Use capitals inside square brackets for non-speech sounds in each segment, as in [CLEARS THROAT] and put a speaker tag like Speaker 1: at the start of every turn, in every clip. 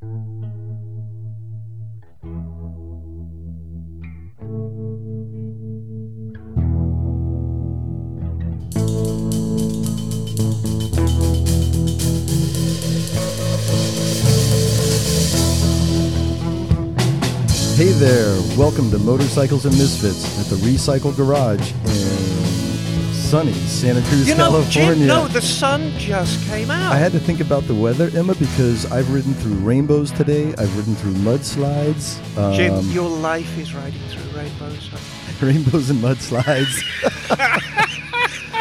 Speaker 1: Hey there, welcome to Motorcycles and Misfits at the Recycle Garage sunny Santa Cruz,
Speaker 2: You know,
Speaker 1: California.
Speaker 2: Jim, no, the sun just came out.
Speaker 1: I had to think about the weather, Emma, because I've ridden through rainbows today. I've ridden through mudslides. Um,
Speaker 2: Jim, your life is riding through rainbows. [LAUGHS]
Speaker 1: rainbows and mudslides.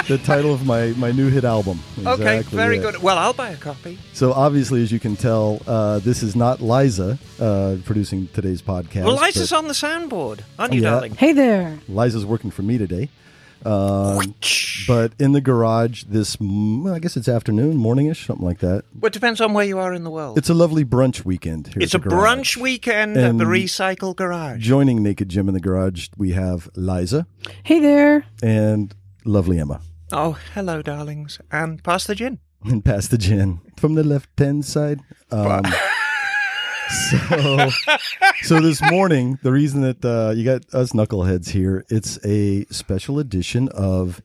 Speaker 1: [LAUGHS] the title of my, my new hit album.
Speaker 2: okay, very
Speaker 1: it.
Speaker 2: good. Well, I'll buy a copy.
Speaker 1: So obviously, as you can tell, uh, this is not Liza uh, producing today's podcast.
Speaker 2: well, Liza's
Speaker 1: but
Speaker 2: on the soundboard, aren't you,
Speaker 1: Yeah.
Speaker 2: darling?
Speaker 3: Hey there.
Speaker 1: Liza's working for me today. Um, but in the garage this, I guess it's afternoon, morningish, something like that.
Speaker 2: Well, it depends on where you are in the world.
Speaker 1: It's a lovely brunch weekend here.
Speaker 2: It's a
Speaker 1: at the garage.
Speaker 2: brunch weekend at the Recycle Garage.
Speaker 1: Joining Naked Jim in the garage, we have Liza
Speaker 3: Hey there.
Speaker 1: and lovely Emma.
Speaker 2: Oh, hello, darlings. And pass the gin.
Speaker 1: And pass the gin from the left hand side. Um, [LAUGHS] so, so this morning, the reason that uh, you got us knuckleheads here, it's a special edition of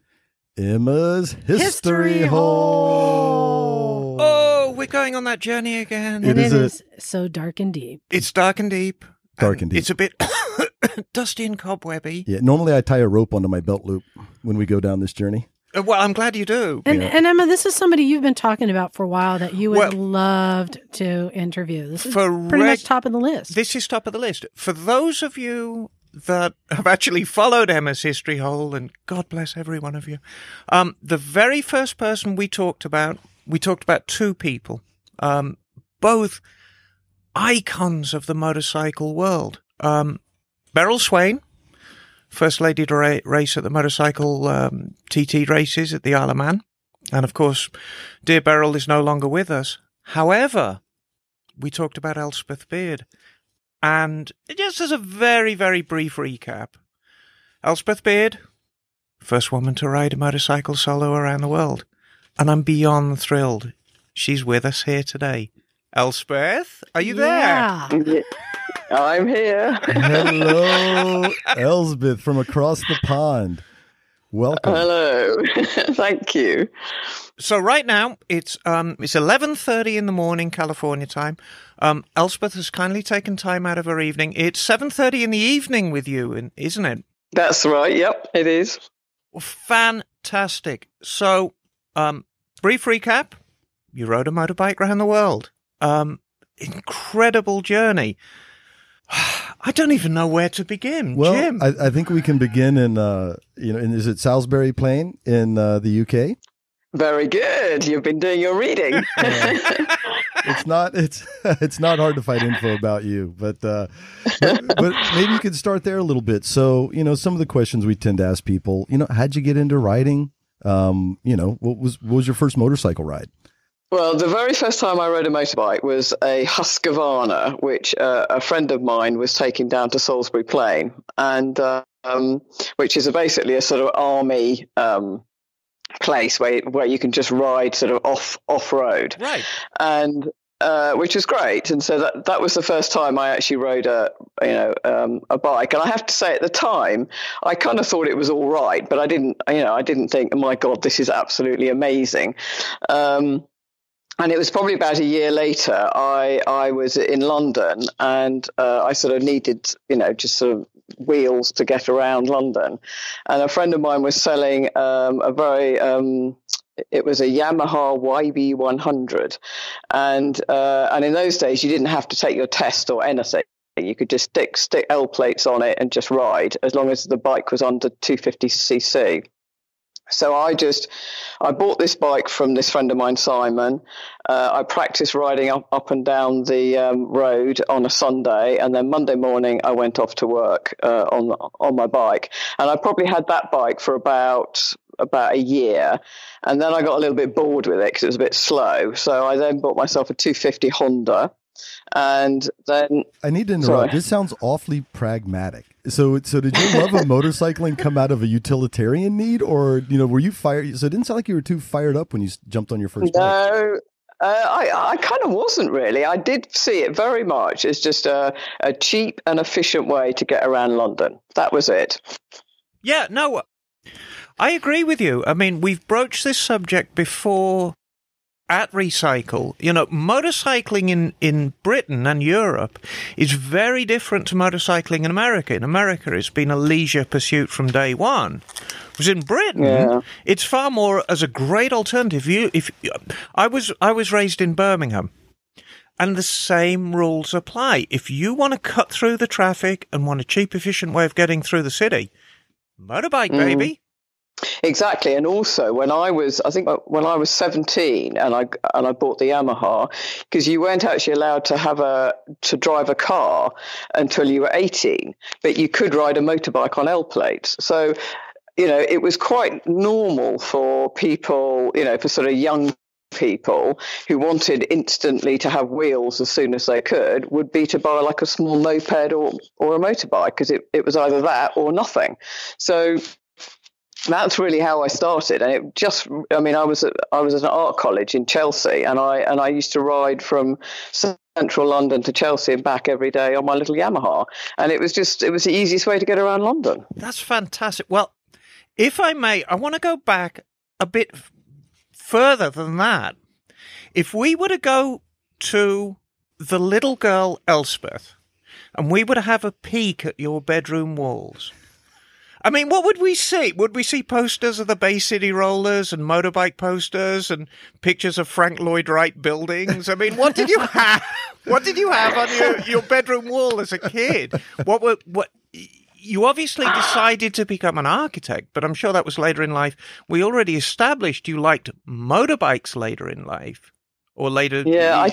Speaker 1: Emma's History,
Speaker 3: History
Speaker 1: Hole.
Speaker 2: Oh, we're going on that journey again.
Speaker 1: It
Speaker 3: and
Speaker 1: is a-
Speaker 3: is so dark and deep.
Speaker 2: It's dark and deep.
Speaker 1: Dark and deep.
Speaker 2: It's a bit [COUGHS] dusty and cobwebby.
Speaker 1: Yeah, normally I tie a rope onto my belt loop when we go down this journey.
Speaker 2: Uh, Well, I'm glad you do.
Speaker 3: And, and Emma, this is somebody you've been talking about for a while that you would
Speaker 2: Well-
Speaker 3: loved to interview. This is pretty
Speaker 2: reg-
Speaker 3: much top of the list.
Speaker 2: This is top of the list. For those of you that have actually followed Emma's history hole, and God bless every one of you, um, the very first person we talked about, we talked about two people, um, both icons of the motorcycle world. Um, Beryl Swain, first lady to ra- race at the motorcycle um, TT races at the Isle of Man. And of course, dear Beryl is no longer with us. However, we talked about Elspeth Beard. And just as a very, very brief recap, Elspeth Beard, first woman to ride a motorcycle solo around the world. And I'm beyond thrilled. She's with us here today. Elspeth, are you there?
Speaker 3: Yeah.
Speaker 4: Yeah, I'm here.
Speaker 1: Hello, [LAUGHS] Elspeth from across the pond. Welcome.
Speaker 4: Hello. [LAUGHS] Thank you.
Speaker 2: So right now it's um it's eleven thirty in the morning California time. Um, Elspeth has kindly taken time out of her evening. It's seven thirty in the evening with you, and isn't it?
Speaker 4: That's right. Yep, it is.
Speaker 2: Fantastic. So, um, brief recap: you rode a motorbike around the world. Um, incredible journey. I don't even know where to begin,
Speaker 1: well,
Speaker 2: Jim.
Speaker 1: I, I think we can begin in, uh, you know, in, is it Salisbury Plain in uh, the UK?
Speaker 4: Very good. You've been doing your reading. [LAUGHS]
Speaker 1: It's not, it's, [LAUGHS] it's not hard to find info about you, but, uh, but, but maybe you could start there a little bit. So, you know, some of the questions we tend to ask people, you know, how'd you get into riding? Um, you know, what was, what was your first motorcycle ride?
Speaker 4: Well, the very first time I rode a motorbike was a Husqvarna, which uh, a friend of mine was taking down to Salisbury Plain, and uh, um, which is a, basically a sort of army um, place where where you can just ride sort of off off road.
Speaker 2: right.
Speaker 4: and uh, which was great. And so that that was the first time I actually rode a you know um, a bike. And I have to say, at the time, I kind of thought it was all right, but I didn't you know I didn't think, oh my god, this is absolutely amazing. Um, and it was probably about a year later. I I was in London, and uh, I sort of needed, you know, just sort of wheels to get around London. And a friend of mine was selling um, a very um, it was a Yamaha YB100, and uh, and in those days you didn't have to take your test or anything. You could just stick stick L plates on it and just ride as long as the bike was under 250cc. So I just I bought this bike from this friend of mine, Simon. Uh, I practiced riding up, up and down the um, road on a Sunday, and then Monday morning I went off to work uh, on on my bike. And I probably had that bike for about about a year, and then I got a little bit bored with it because it was a bit slow. So I then bought myself a 250 Honda, and then
Speaker 1: I need to interrupt.
Speaker 4: Sorry.
Speaker 1: This sounds awfully pragmatic. So, so did your love of motorcycling come out of a utilitarian need, or you know, were you fired? So it didn't sound like you were too fired up when you jumped on your first bike.
Speaker 4: No, Uh, I, I kind of wasn't really. I did see it very much as just a, a cheap and efficient way to get around London. That was it.
Speaker 2: Yeah, no, I agree with you. I mean, we've broached this subject before at Recycle. You know, motorcycling in, in Britain and Europe is very different to motorcycling in America. In America, it's been a leisure pursuit from day one. Whereas in Britain,
Speaker 4: Yeah.
Speaker 2: it's far more as a great alternative. You, if I was, I was raised in Birmingham. And the same rules apply. If you want to cut through the traffic and want a cheap, efficient way of getting through the city, motorbike, mm. baby.
Speaker 4: Exactly, and also when I was, I think uh, when I was seventeen, and I and I bought the Yamaha because you weren't actually allowed to have a to drive a car until you were eighteen, but you could ride a motorbike on L plates. So, you know, it was quite normal for people, you know, for sort of young people who wanted instantly to have wheels as soon as they could would be to buy like a small moped or or a motorbike because it, it was either that or nothing. So that's really how I started, and it just. I mean, I was at, I was at an art college in Chelsea, and I and I used to ride from central London to Chelsea and back every day on my little Yamaha, and it was just it was the easiest way to get around London.
Speaker 2: That's fantastic. Well, if I may, I want to go back a bit further than that. If we were to go to the little girl Elspeth and we were to have a peek at your bedroom walls, I mean, what would we see? Would we see posters of the Bay City Rollers and motorbike posters and pictures of Frank Lloyd Wright buildings? I mean, what did you [LAUGHS] have? What did you have on your, your bedroom wall as a kid? What were what? You obviously decided to become an architect, but I'm sure that was later in life. We already established you liked motorbikes later in life, or later.
Speaker 4: Yeah,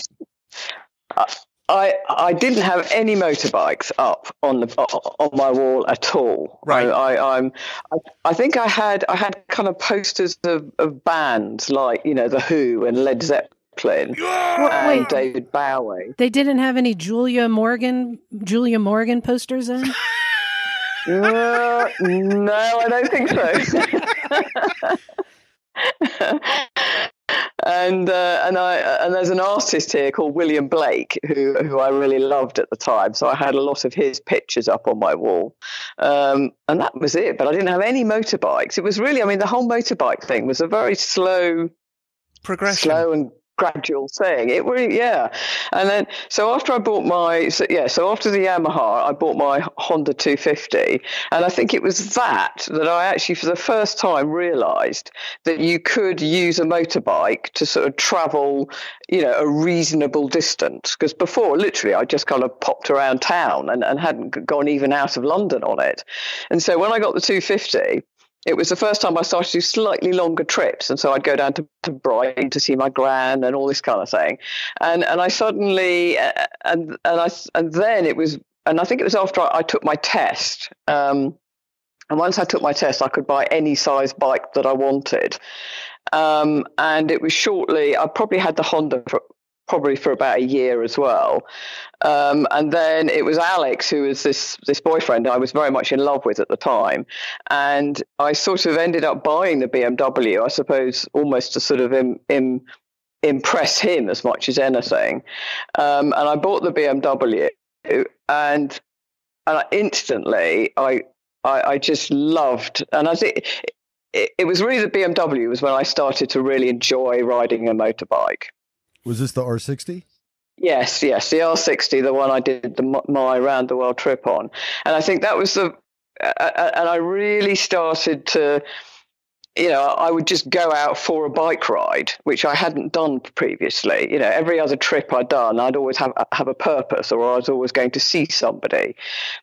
Speaker 4: I. I, I didn't have any motorbikes up on the on my wall at all.
Speaker 2: Right.
Speaker 4: I, I, I'm. I, I think I had I had kind of posters of, of bands like you know the Who and Led Zeppelin and
Speaker 3: Wait.
Speaker 4: David Bowie.
Speaker 3: They didn't have any Julia Morgan Julia Morgan posters in. [LAUGHS]
Speaker 4: Uh, no, I don't think so. [LAUGHS] [LAUGHS] and uh, and I and there's an artist here called William Blake who who I really loved at the time. So I had a lot of his pictures up on my wall, um, and that was it. But I didn't have any motorbikes. It was really, I mean, the whole motorbike thing was a very slow
Speaker 2: progression.
Speaker 4: slow and gradual thing. It really, yeah. And then, so after I bought my, so, yeah, so after the Yamaha, I bought my Honda 250, and I think it was that that I actually, for the first time, realised that you could use a motorbike to sort of travel, you know, a reasonable distance. Because before, literally, I just kind of popped around town and, and hadn't gone even out of London on it. And so when I got the 250 it was the first time I started to do slightly longer trips, and so I'd go down to, to Brighton to see my gran and all this kind of thing, and and I suddenly uh, and and I and then it was and I think it was after I, I took my test. Um, and once I took my test, I could buy any size bike that I wanted. Um, and it was shortly, I probably had the Honda for, probably for about a year as well. Um, and then it was Alex, who was this this boyfriend I was very much in love with at the time, and I sort of ended up buying the BMW. I suppose almost to sort of im, im, impress him as much as anything. Um, and I bought the BMW, and and I instantly I, I I just loved, and I think. It, it was really the BMW was when I started to really enjoy riding a motorbike.
Speaker 1: Was this the R60?
Speaker 4: Yes, yes, the R60, the one I did the my round the world trip on, and I think that was the, uh, and I really started to, you know, I would just go out for a bike ride, which I hadn't done previously. You know, every other trip I'd done, I'd always have have a purpose, or I was always going to see somebody.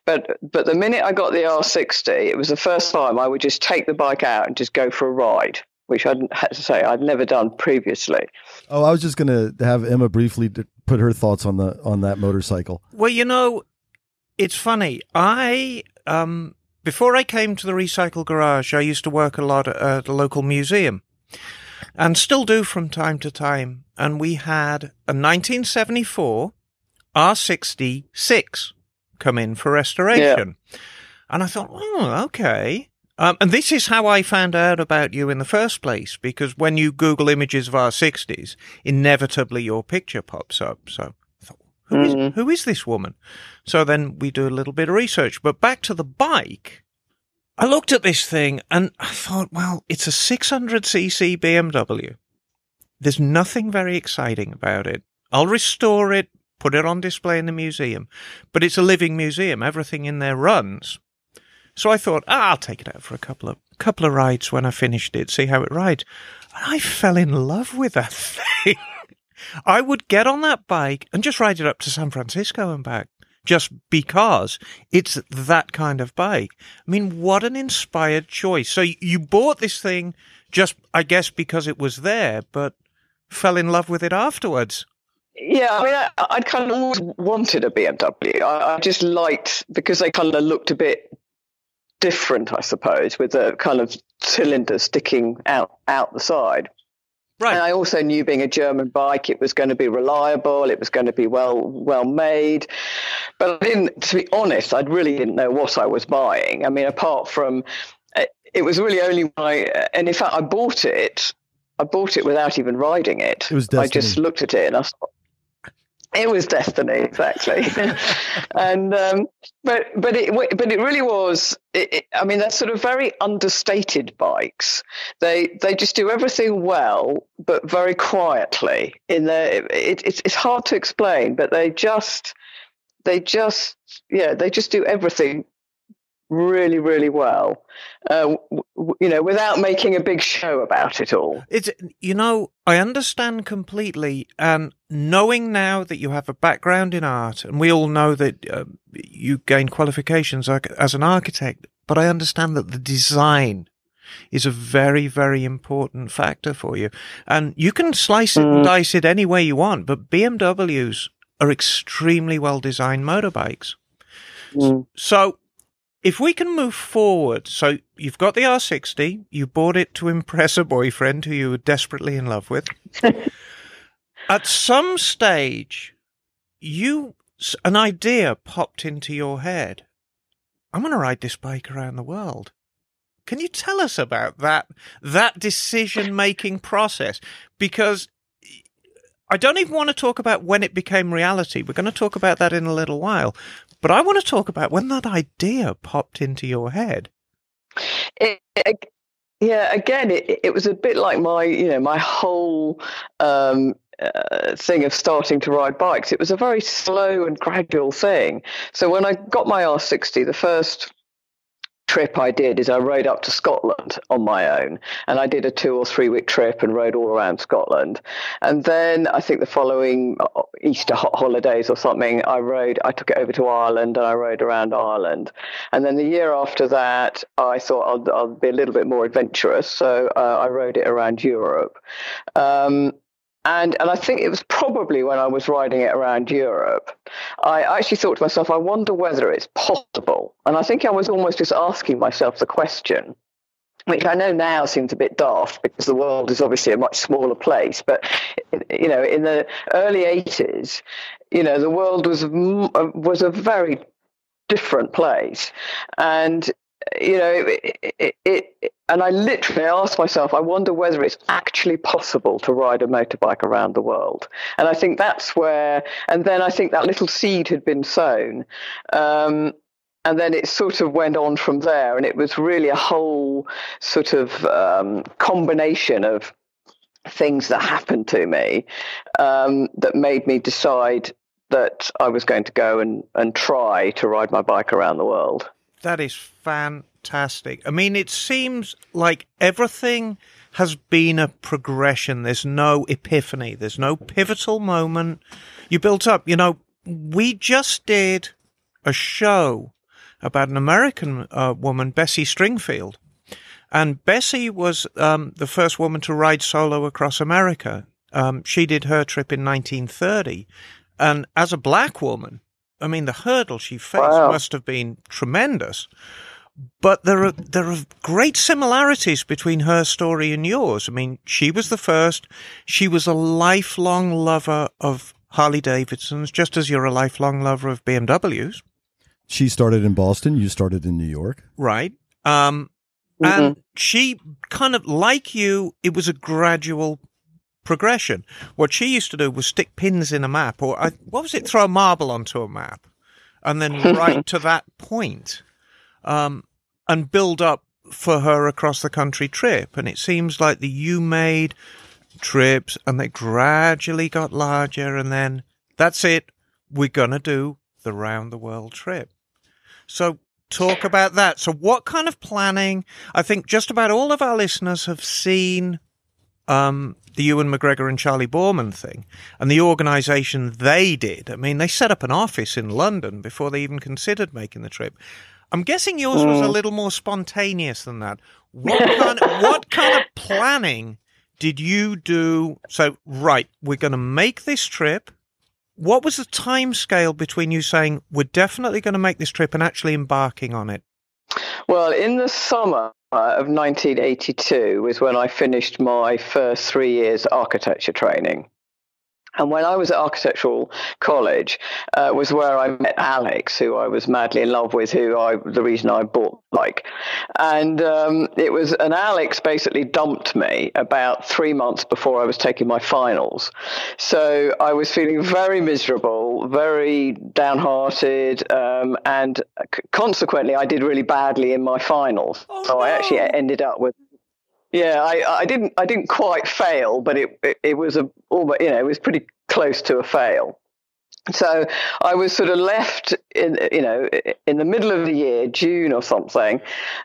Speaker 4: But but the minute I got the R60, it was the first time I would just take the bike out and just go for a ride which [LAUGHS] I had to say I'd never done previously.
Speaker 1: Oh, I was just going to have Emma briefly put her thoughts on the on that motorcycle.
Speaker 2: Well, you know, it's funny. I um before I came to the recycle garage, I used to work a lot at the local museum, and still do from time to time. And we had a 1974 R66 come in for restoration, and I thought, oh, okay. Um, and this is how I found out about you in the first place, because when you Google images of R60s, inevitably your picture pops up. So I thought, who is, who is this woman? So then we do a little bit of research. But back to the bike, I looked at this thing and I thought, well, it's a 600cc BMW. There's nothing very exciting about it. I'll restore it, put it on display in the museum, but it's a living museum. Everything in there runs. So I thought, ah, I'll take it out for a couple of couple of rides when I finished it, see how it rides. And I fell in love with that [LAUGHS] thing. I would get on that bike and just ride it up to San Francisco and back. Just because it's that kind of bike. I mean, what an inspired choice. So you bought this thing just, I guess, because it was there, but fell in love with it afterwards.
Speaker 4: Yeah, I mean, I, I'd kind of always wanted a BMW. I, I just liked because they kind of looked a bit different, I suppose, with a kind of cylinder sticking out out the side.
Speaker 2: Right.
Speaker 4: And I also knew being a German bike, it was going to be reliable, it was going to be well well made. But I didn't, to be honest, I really didn't know what I was buying. I mean, apart from uh, it was really only my, and in fact, I bought it. I bought it without even riding it.
Speaker 1: It was
Speaker 4: I just looked at it and I thought, it was destiny, exactly. [LAUGHS] and um, but but it but it really was. It, it, I mean, they're sort of very understated bikes. They they just do everything well, but very quietly. In their, it, it's it's hard to explain, but they just they just yeah they just do everything really really well. Uh, w- you know, without making a big show about it all.
Speaker 2: It's you know I understand completely, and knowing now that you have a background in art, and we all know that uh, you gain qualifications as an architect, but I understand that the design is a very very important factor for you, and you can slice it and dice it any way you want, but BMWs are extremely well designed motorbikes.
Speaker 4: Mm.
Speaker 2: So if we can move forward, so you've got the R60, you bought it to impress a boyfriend who you were desperately in love with. [LAUGHS] At some stage, you an idea popped into your head. I'm going to ride this bike around the world. Can you tell us about that that decision making process? Because I don't even want to talk about when it became reality. We're going to talk about that in a little while. But I want to talk about when that idea popped into your head.
Speaker 4: it, it- yeah again it, it was a bit like my you know my whole um uh, thing of starting to ride bikes it was a very slow and gradual thing so when i got my r60 the first trip i did is i rode up to scotland on my own and i did a two or three week trip and rode all around scotland and then i think the following uh, easter ho- holidays or something i rode i took it over to ireland and i rode around ireland and then the year after that, I thought I'll, I'll be a little bit more adventurous. So uh, I rode it around Europe. Um, and, and I think it was probably when I was riding it around Europe, I actually thought to myself, I wonder whether it's possible. And I think I was almost just asking myself the question, which I know now seems a bit daft because the world is obviously a much smaller place. But, you know, in the early 80s, you know, the world was, uh, was a very different place and you know it, it, it, and i literally asked myself i wonder whether it's actually possible to ride a motorbike around the world and i think that's where and then i think that little seed had been sown um, and then it sort of went on from there and it was really a whole sort of um, combination of things that happened to me um, that made me decide that I was going to go and, and try to ride my bike around the world.
Speaker 2: That is fantastic. I mean, it seems like everything has been a progression. There's no epiphany. There's no pivotal moment. You built up, you know, we just did a show about an American uh, woman, Bessie Stringfield. And Bessie was um, the first woman to ride solo across America. Um, she did her trip in 1930. And as a black woman, I mean, the hurdle she faced
Speaker 4: Wow.
Speaker 2: must have been tremendous. But there are there are great similarities between her story and yours. I mean, she was the first. She was a lifelong lover of Harley Davidsons, just as you're a lifelong lover of BMWs,
Speaker 1: She started in Boston. You started in New York.
Speaker 2: right? Um, And she kind of like you, it was a gradual progression. What she used to do was stick pins in a map, or I, what was it? Throw a marble onto a map, and then [LAUGHS] right to that point, um, and build up for her across the country trip. And it seems like the you made trips, and they gradually got larger, and then that's it. We're gonna do the round the world trip. So talk about that. So what kind of planning? I think just about all of our listeners have seen um, the Ewan McGregor and Charlie Boorman thing and the organization they did. I mean, they set up an office in London before they even considered making the trip. I'm guessing yours was a mm. little more spontaneous than that. What kind of, what kind of planning did you do? So, right, we're going to make this trip. What was the time scale between you saying we're definitely going to make this trip and actually embarking on it?
Speaker 4: Well, in the summer of 1982 was when I finished my first three years architecture training. And when I was at architectural college, uh, was where I met Alex, who I was madly in love with, who I the reason I bought like, and um, it was and Alex basically dumped me about three months before I was taking my finals, so I was feeling very miserable, very downhearted, um, and consequently I did really badly in my finals.
Speaker 2: Oh,
Speaker 4: so I actually ended up with yeah, I, I didn't I didn't quite fail, but it, it, it was a almost you know it was pretty close to a fail. So I was sort of left in you know in the middle of the year, June or something,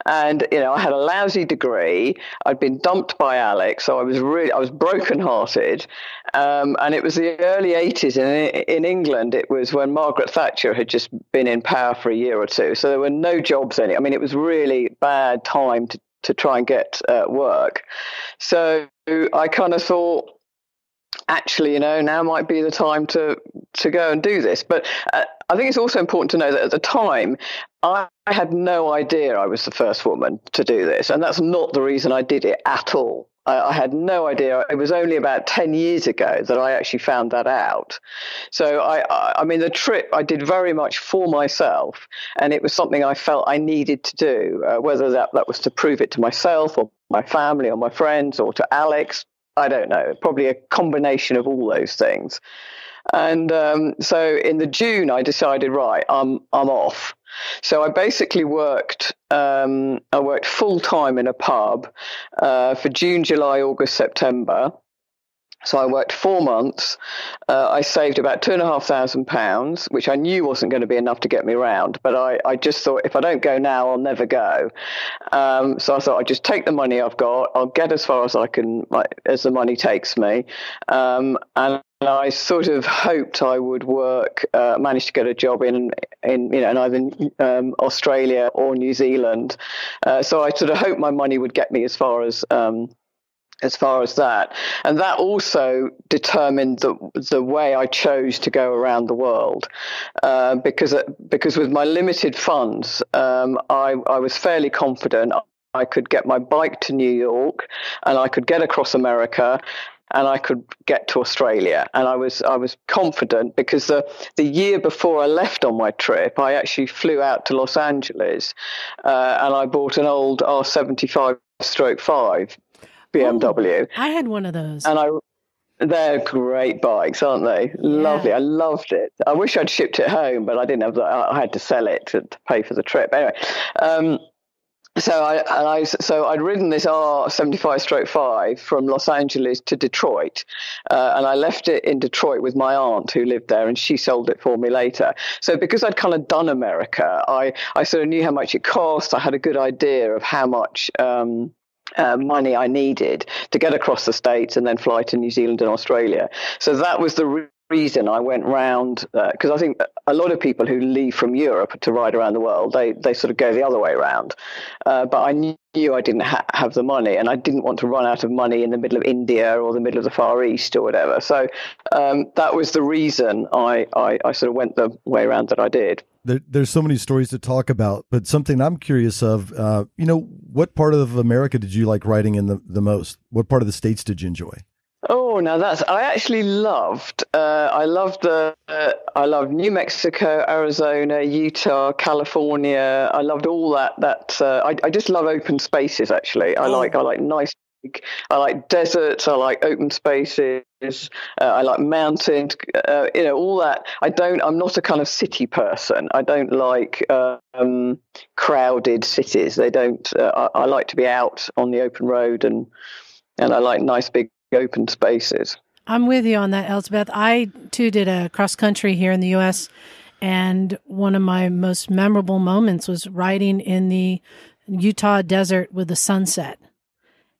Speaker 4: and you know I had a lousy degree. I'd been dumped by Alex, so I was really I was brokenhearted. Um, and it was the early '80s in in England. It was when Margaret Thatcher had just been in power for a year or two, so there were no jobs any. I mean, it was really bad time to to try and get uh, work. So I kind of thought, actually, you know, now might be the time to to go and do this. But uh, I think it's also important to know that at the time, I, I had no idea I was the first woman to do this, and that's not the reason I did it at all. I, I had no idea. It was only about 10 years ago that I actually found that out. So, I, I, I mean, the trip I did very much for myself, and it was something I felt I needed to do, uh, whether that, that was to prove it to myself or my family or my friends or to Alex. I don't know, probably a combination of all those things. And um, so in the June, I decided, right, I'm I'm off. So I basically worked. Um, I worked full time in a pub uh, for June, July, August, September. So I worked four months. Uh, I saved about two and a half thousand pounds, which I knew wasn't going to be enough to get me round. But I, I just thought if I don't go now, I'll never go. Um, so I thought I'd just take the money I've got. I'll get as far as I can, like, as the money takes me. Um, and I sort of hoped I would work, uh, manage to get a job in, in you know, in either um, Australia or New Zealand. Uh, so I sort of hoped my money would get me as far as um, as far as that. And that also determined the the way I chose to go around the world, uh, because because with my limited funds, um, I I was fairly confident. I could get my bike to New York, and I could get across America, and I could get to Australia. And I was I was confident because the the year before I left on my trip, I actually flew out to Los Angeles, uh, and I bought an old R75 Stroke Five BMW.
Speaker 3: Oh, I had one of those.
Speaker 4: And I they're great bikes, aren't they? Lovely. I loved it. I wish I'd shipped it home, but I didn't have. The, I had to sell it to, to pay for the trip. Anyway, um, so I and I so I'd ridden this R seventy five stroke five from Los Angeles to Detroit, uh, and I left it in Detroit with my aunt who lived there, and she sold it for me later. So because I'd kind of done America, I I sort of knew how much it cost. I had a good idea of how much. Um, uh, money I needed to get across the states and then fly to New Zealand and Australia. So that was the re- reason I went round because uh, I think a lot of people who leave from Europe to ride around the world they they sort of go the other way around. Uh, but I knew I didn't ha- have the money, and I didn't want to run out of money in the middle of India or the middle of the Far East or whatever. So um, that was the reason I, I I sort of went the way around that I did.
Speaker 1: There, there's so many stories to talk about, but something I'm curious of, uh, you know, what part of America did you like riding in the, the most? What part of the states did you enjoy?
Speaker 4: Oh Oh, now that's I actually loved. Uh, I loved the. Uh, I loved New Mexico, Arizona, Utah, California. I loved all that. That uh, I, I just love open spaces. Actually, I
Speaker 2: Oh.
Speaker 4: like. I like nice. I like deserts. I like open spaces. Uh, I like mountains. Uh, you know all that. I don't. I'm not a kind of city person. I don't like um, crowded cities. They don't. Uh, I, I like to be out on the open road and and I like nice big open spaces.
Speaker 3: I'm with you on that, Elspeth. I too did a cross country here in the U.S., and one of my most memorable moments was riding in the Utah desert with the sunset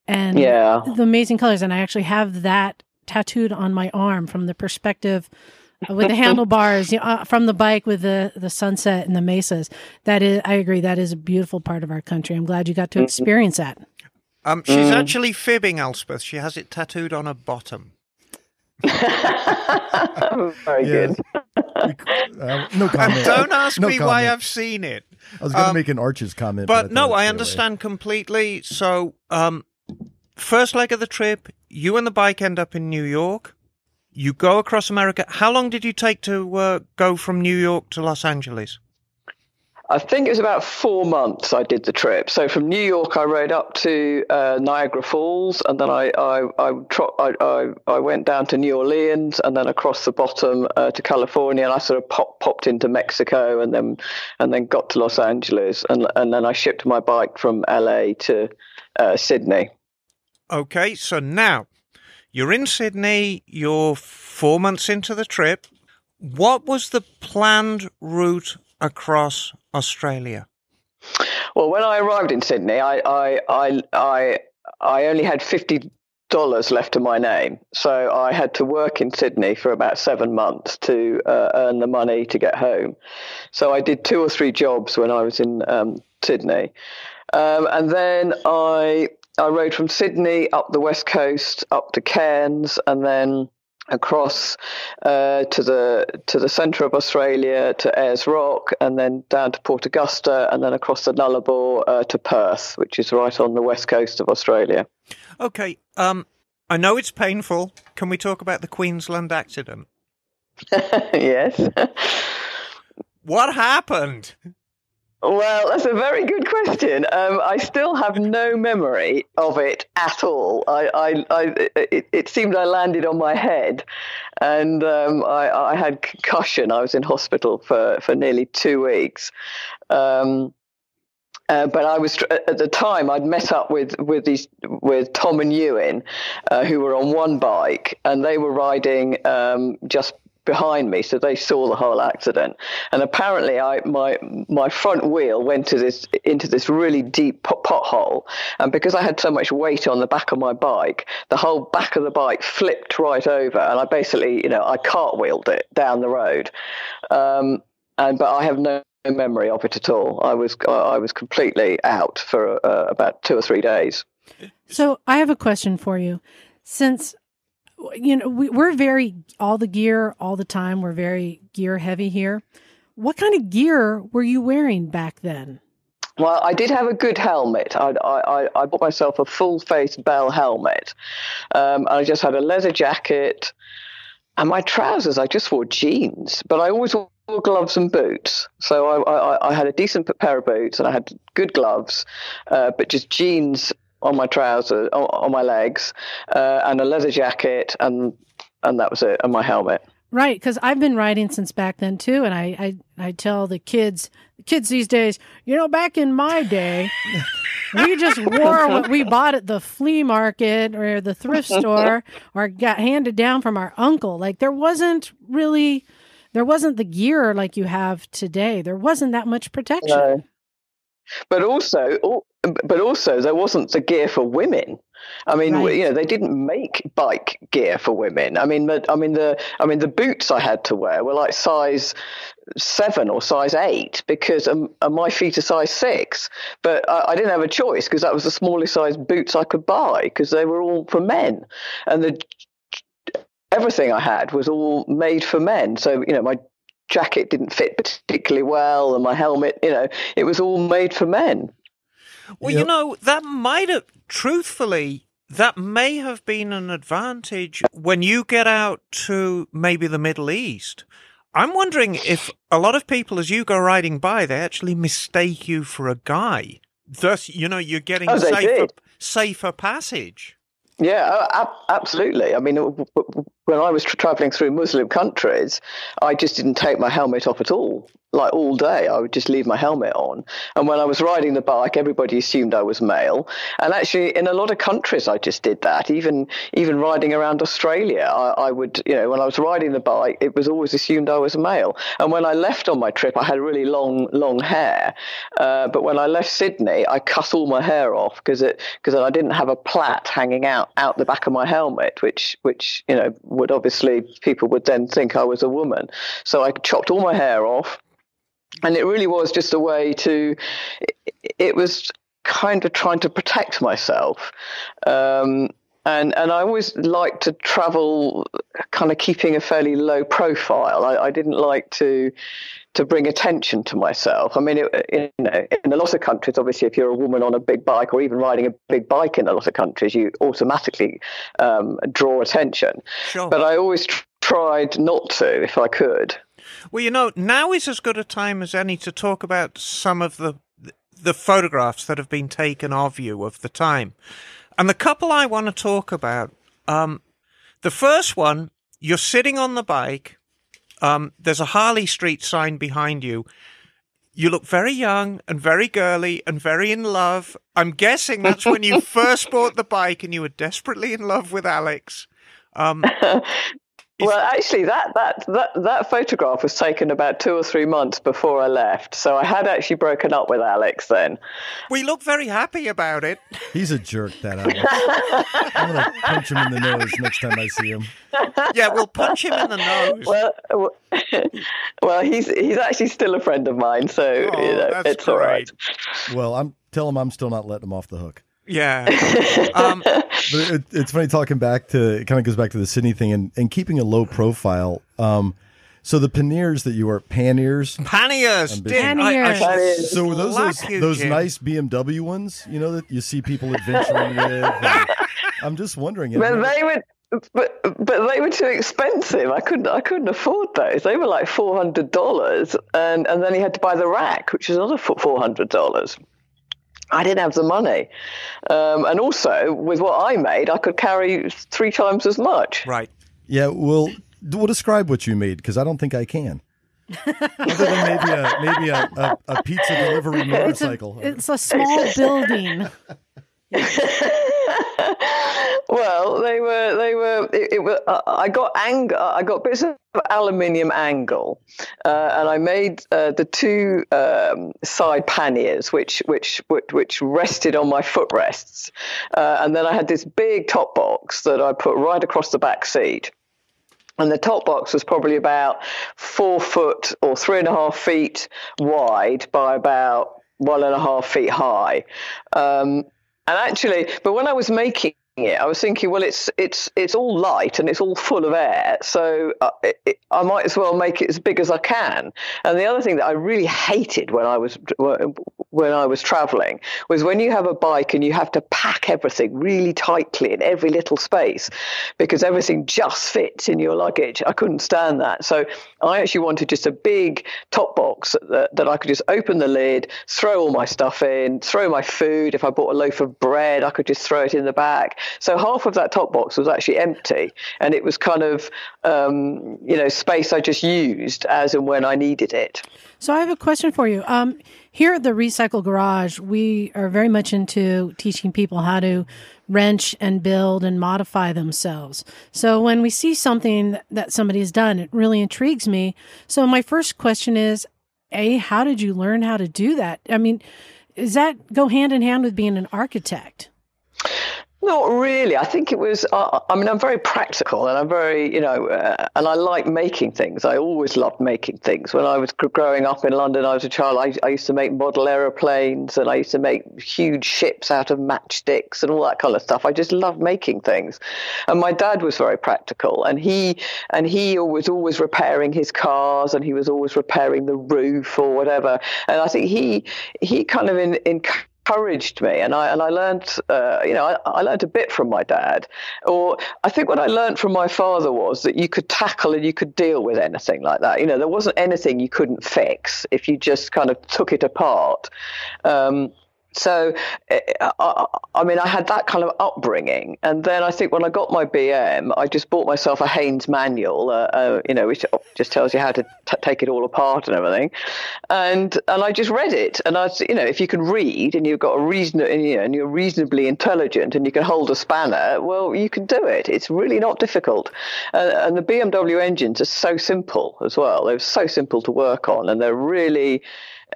Speaker 3: and
Speaker 4: Yeah.
Speaker 3: the amazing colors. And I actually have that tattooed on my arm from the perspective with the [LAUGHS] handlebars you know, uh, from the bike with the the sunset and the mesas. That is, I agree, that is a beautiful part of our country. I'm glad you got to experience that.
Speaker 2: Um, she's actually fibbing, Elspeth. She has it tattooed on her bottom. [LAUGHS]
Speaker 4: Very
Speaker 1: Yes.
Speaker 4: good.
Speaker 1: Uh, no comment.
Speaker 2: Don't ask
Speaker 1: No
Speaker 2: me why. I've seen it.
Speaker 1: I was going to
Speaker 2: um,
Speaker 1: make an Arches comment,
Speaker 2: But
Speaker 1: thought
Speaker 2: no,
Speaker 1: I'd stay
Speaker 2: I
Speaker 1: away.
Speaker 2: understand completely. So, um, first leg of the trip, you and the bike end up in New York. You go across America. How long did you take to uh, go from New York to Los Angeles?
Speaker 4: I think it was about four months I did the trip. So from New York, I rode up to uh, Niagara Falls, and then I I I, tro- I I went down to New Orleans, and then across the bottom uh, to California, and I sort of pop, popped into Mexico, and then and then got to Los Angeles, and and then I shipped my bike from LA to uh, Sydney.
Speaker 2: Okay, so now you're in Sydney. You're four months into the trip. What was the planned route across Australia?
Speaker 4: Well, when I arrived in Sydney, I I I I, I only had fifty dollars left to my name, so I had to work in Sydney for about seven months to uh, earn the money to get home. So I did two or three jobs when I was in um, Sydney, um, and then I I rode from Sydney up the west coast up to Cairns, and then across uh, to the to the centre of Australia to Ayers Rock, and then down to Port Augusta, and then across the Nullarbor uh, to Perth, which is right on the west coast of Australia.
Speaker 2: Okay, um, I know it's painful. Can we talk about the Queensland accident? [LAUGHS]
Speaker 4: yes. [LAUGHS]
Speaker 2: What happened?
Speaker 4: Well, that's a very good question. Um, I still have no memory of it at all. I, I, I it, it seemed I landed on my head, and um, I, I had concussion. I was in hospital for, for nearly two weeks. Um, uh, but I was at the time I'd met up with with these with Tom and Ewan, uh, who were on one bike, and they were riding um, just behind me, so they saw the whole accident. And apparently, I my my front wheel went to this into this really deep pot- pothole, and because I had so much weight on the back of my bike, the whole back of the bike flipped right over, and I basically, you know, I cartwheeled it down the road. Um, and but I have no memory of it at all. I was I was completely out for uh, about two or three days.
Speaker 3: So I have a question for you. Since you know we, we're very all the gear all the time, we're very gear heavy here. What kind of gear were you wearing back then?
Speaker 4: Well, I did have a good helmet. I I, I bought myself a full face Bell helmet. Um, I just had a leather jacket, and my trousers. I just wore jeans, but I always wore gloves and boots. So I I, I had a decent pair of boots, and I had good gloves, uh, but just jeans on my trousers, on, on my legs, uh, and a leather jacket, and and that was it, and my helmet.
Speaker 3: Right, because I've been riding since back then too, and I, I I tell the kids, the kids these days, you know, back in my day, we just wore what we bought at the flea market or the thrift [LAUGHS] store or got handed down from our uncle. Like there wasn't really, there wasn't the gear like you have today. There wasn't that much protection.
Speaker 4: No. But also, al- but also, there wasn't the gear for women. I mean,
Speaker 3: Right.
Speaker 4: you know, they didn't make bike gear for women. I mean, the, I mean the, I mean the boots I had to wear were like size seven or size eight because um, uh, my feet are size six. But I, I didn't have a choice because that was the smallest size boots I could buy because they were all for men, and the everything I had was all made for men. So you know, my jacket didn't fit particularly well, and my helmet, you know, it was all made for men.
Speaker 2: Well,
Speaker 1: Yep.
Speaker 2: you know, that might have, truthfully, that may have been an advantage when you get out to maybe the Middle East. I'm wondering if a lot of people, as you go riding by, they actually mistake you for a guy. Thus, you know, you're getting
Speaker 4: Oh,
Speaker 2: safer, safer passage.
Speaker 4: Yeah, absolutely. I mean, w- w- when I was tra- traveling through Muslim countries, I just didn't take my helmet off at all. Like all day, I would just leave my helmet on. And when I was riding the bike, everybody assumed I was male. And actually, in a lot of countries, I just did that. Even even riding around Australia, I, I would, you know, when I was riding the bike, it was always assumed I was male. And when I left on my trip, I had really long long hair. Uh, but when I left Sydney, I cut all my hair off because it because I didn't have a plait hanging out out the back of my helmet, which which you know would obviously people would then think I was a woman. So I chopped all my hair off, and it really was just a way to. It, was kind of trying to protect myself. Um, and and I always liked to travel, kind of keeping a fairly low profile. I, I didn't like to to bring attention to myself. I mean, it, you know, in a lot of countries, obviously, if you're a woman on a big bike or even riding a big bike in a lot of countries, you automatically um, draw attention.
Speaker 2: Sure.
Speaker 4: But I always tr- tried not to if I could.
Speaker 2: Well, you know, now is as good a time as any to talk about some of the the photographs that have been taken of you of the time. And the couple I want to talk about, um, the first one, you're sitting on the bike. Um, there's a Harley Street sign behind you. You look very young and very girly and very in love. I'm guessing that's when you [LAUGHS] first bought the bike and you were desperately in love with Alex. Um, [LAUGHS]
Speaker 4: Well, actually, that, that that that photograph was taken about two or three months before I left, so I had actually broken up with Alex then.
Speaker 2: we look very happy about it.
Speaker 1: He's a jerk, that Alex. [LAUGHS] I'm going to punch him in the nose next time I see him.
Speaker 2: Yeah, we'll punch him in the nose.
Speaker 4: Well, [LAUGHS] well, he's he's actually still a friend of mine, so
Speaker 2: Oh,
Speaker 4: you know,
Speaker 2: that's
Speaker 4: it's all right.
Speaker 1: Well, I'm tell him I'm still not letting him off the hook.
Speaker 2: Yeah. [LAUGHS] Um,
Speaker 1: But it, it's funny talking back to it kind of goes back to the Sydney thing and, and keeping a low profile. Um, so the panniers that you were panniers.
Speaker 2: panniers.
Speaker 1: Ambitious.
Speaker 2: Did, I, I should
Speaker 4: Panniers.
Speaker 1: So were those those,
Speaker 2: you,
Speaker 1: those nice BMW ones? You know that you see people adventuring with. and I'm just wondering.
Speaker 4: But they were, but but they were too expensive. I couldn't I couldn't afford those. They were like four hundred dollars, and and then you had to buy the rack, which is another four hundred dollars. I didn't have the money, um, and also with what I made, I could carry three times as much.
Speaker 2: Right.
Speaker 1: Yeah, well, d- well, describe what you made because I don't think I can. Other than maybe a maybe a, a, a pizza delivery [LAUGHS]
Speaker 3: It's a,
Speaker 1: motorcycle.
Speaker 3: it's a [LAUGHS] small [LAUGHS] building. [LAUGHS]
Speaker 4: well, they were they were it, it was, I got angle I got bits of aluminium angle, uh, and I made uh, the two um, side panniers which which which, which rested on my footrests, uh, and then I had this big top box that I put right across the back seat. And the top box was probably about four foot or three and a half feet wide by about one and a half feet high. Um, and actually, but when I was making it, I was thinking, well, it's it's it's all light and it's all full of air, so uh, it, it, I might as well make it as big as I can. And the other thing that I really hated when I was when I was traveling was when you have a bike and you have to pack everything really tightly in every little space because everything just fits in your luggage. I couldn't stand that, so I actually wanted just a big top box that, that I could just open the lid, throw all my stuff in, throw my food. If I bought a loaf of bread, I could just throw it in the back. So half of that top box was actually empty, and it was kind of um, you know space I just used as and when I needed it.
Speaker 3: So I have a question for you. Um, here at the Recycle Garage, we are very much into teaching people how to wrench and build and modify themselves. So when we see something that somebody has done, it really intrigues me. So my first question is, A, how did you learn how to do that? I mean, does that go hand in hand with being an architect?
Speaker 4: Not really. I think it was. Uh, I mean, I'm very practical, and I'm very, you know, uh, and I like making things. I always loved making things. When I was growing up in London, I was a child. I, I used to make model aeroplanes, and I used to make huge ships out of matchsticks and all that kind of stuff. I just loved making things. And my dad was very practical, and he and he was always repairing his cars, and he was always repairing the roof or whatever. And I think he he kind of in, in encouraged me and I and I learned uh, you know I, I, learned a bit from my dad. Or I think what I learned from my father was that you could tackle and you could deal with anything like that. You know there wasn't anything you couldn't fix if you just kind of took it apart. Um, so eh, I, I, mean i had that kind of upbringing. And then i think when i got my bm i just bought myself a haynes manual uh, uh, you know which just tells you how to t- take it all apart and everything. And and i just read it. And i you know if you can read and you've got a reason and, you know, and you're reasonably intelligent and you can hold a spanner well you can do it. It's really not difficult. Uh, and the bmw engines are so simple as well. They're so simple to work on and they're really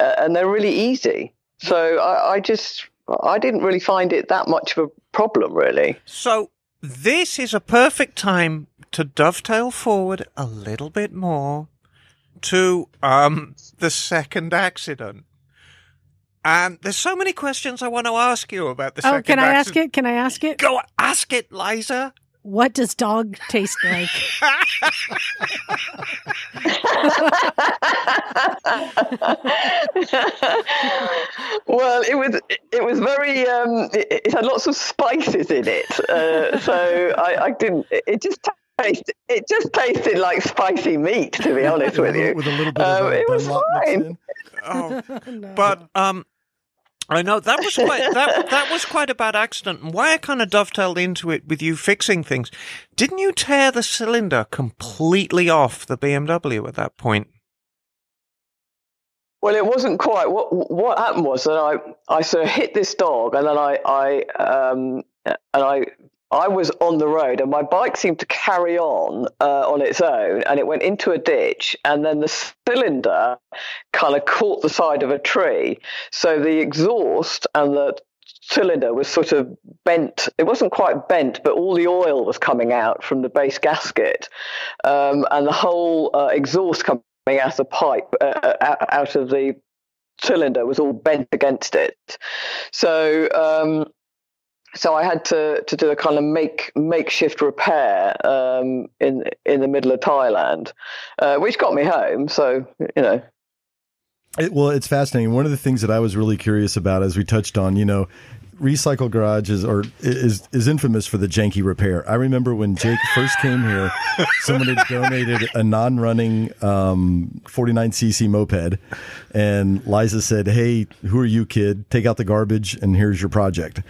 Speaker 4: uh, and they're really easy so I, I just I didn't really find it that much of a problem, really.
Speaker 2: So this is a perfect time to dovetail forward a little bit more to um, the second accident. And there's so many questions I want to ask you about the oh, second.
Speaker 3: Oh, can I
Speaker 2: accident.
Speaker 3: ask it? Can I ask it?
Speaker 2: Go ask it, Liza.
Speaker 3: What does dog taste like? [LAUGHS]
Speaker 4: well, it was it was very um, it, it, had lots of spices in it, uh, so I, I, didn't. It just tasted it just tasted like spicy meat. To be honest with you,
Speaker 1: with a little bit of um, it was fine.
Speaker 2: Oh, [LAUGHS] no. but um, I know that was quite that that was quite a bad accident. And why I kind of dovetailed into it with you fixing things. Didn't you tear the cylinder completely off the BMW at that point?
Speaker 4: Well, it wasn't quite. What what happened was that I I sort of hit this dog, and then I I um and I I was on the road and my bike seemed to carry on uh, on its own and it went into a ditch and then the cylinder kind of caught the side of a tree. So the exhaust and the cylinder was sort of bent. It wasn't quite bent, but all the oil was coming out from the base gasket um, and the whole uh, exhaust coming out of the pipe, uh, uh out of the cylinder was all bent against it. So, um, so I had to, to do a kind of make makeshift repair um, in in the middle of Thailand, uh, which got me home. So you know,
Speaker 1: it, well, it's fascinating. One of the things that I was really curious about, as we touched on, you know, Recycle Garage is or is is infamous for the janky repair. I remember when Jake first came here, someone had donated a non-running um, 49cc moped, and Liza said, "Hey, who are you, kid? Take out the garbage, and here's your project."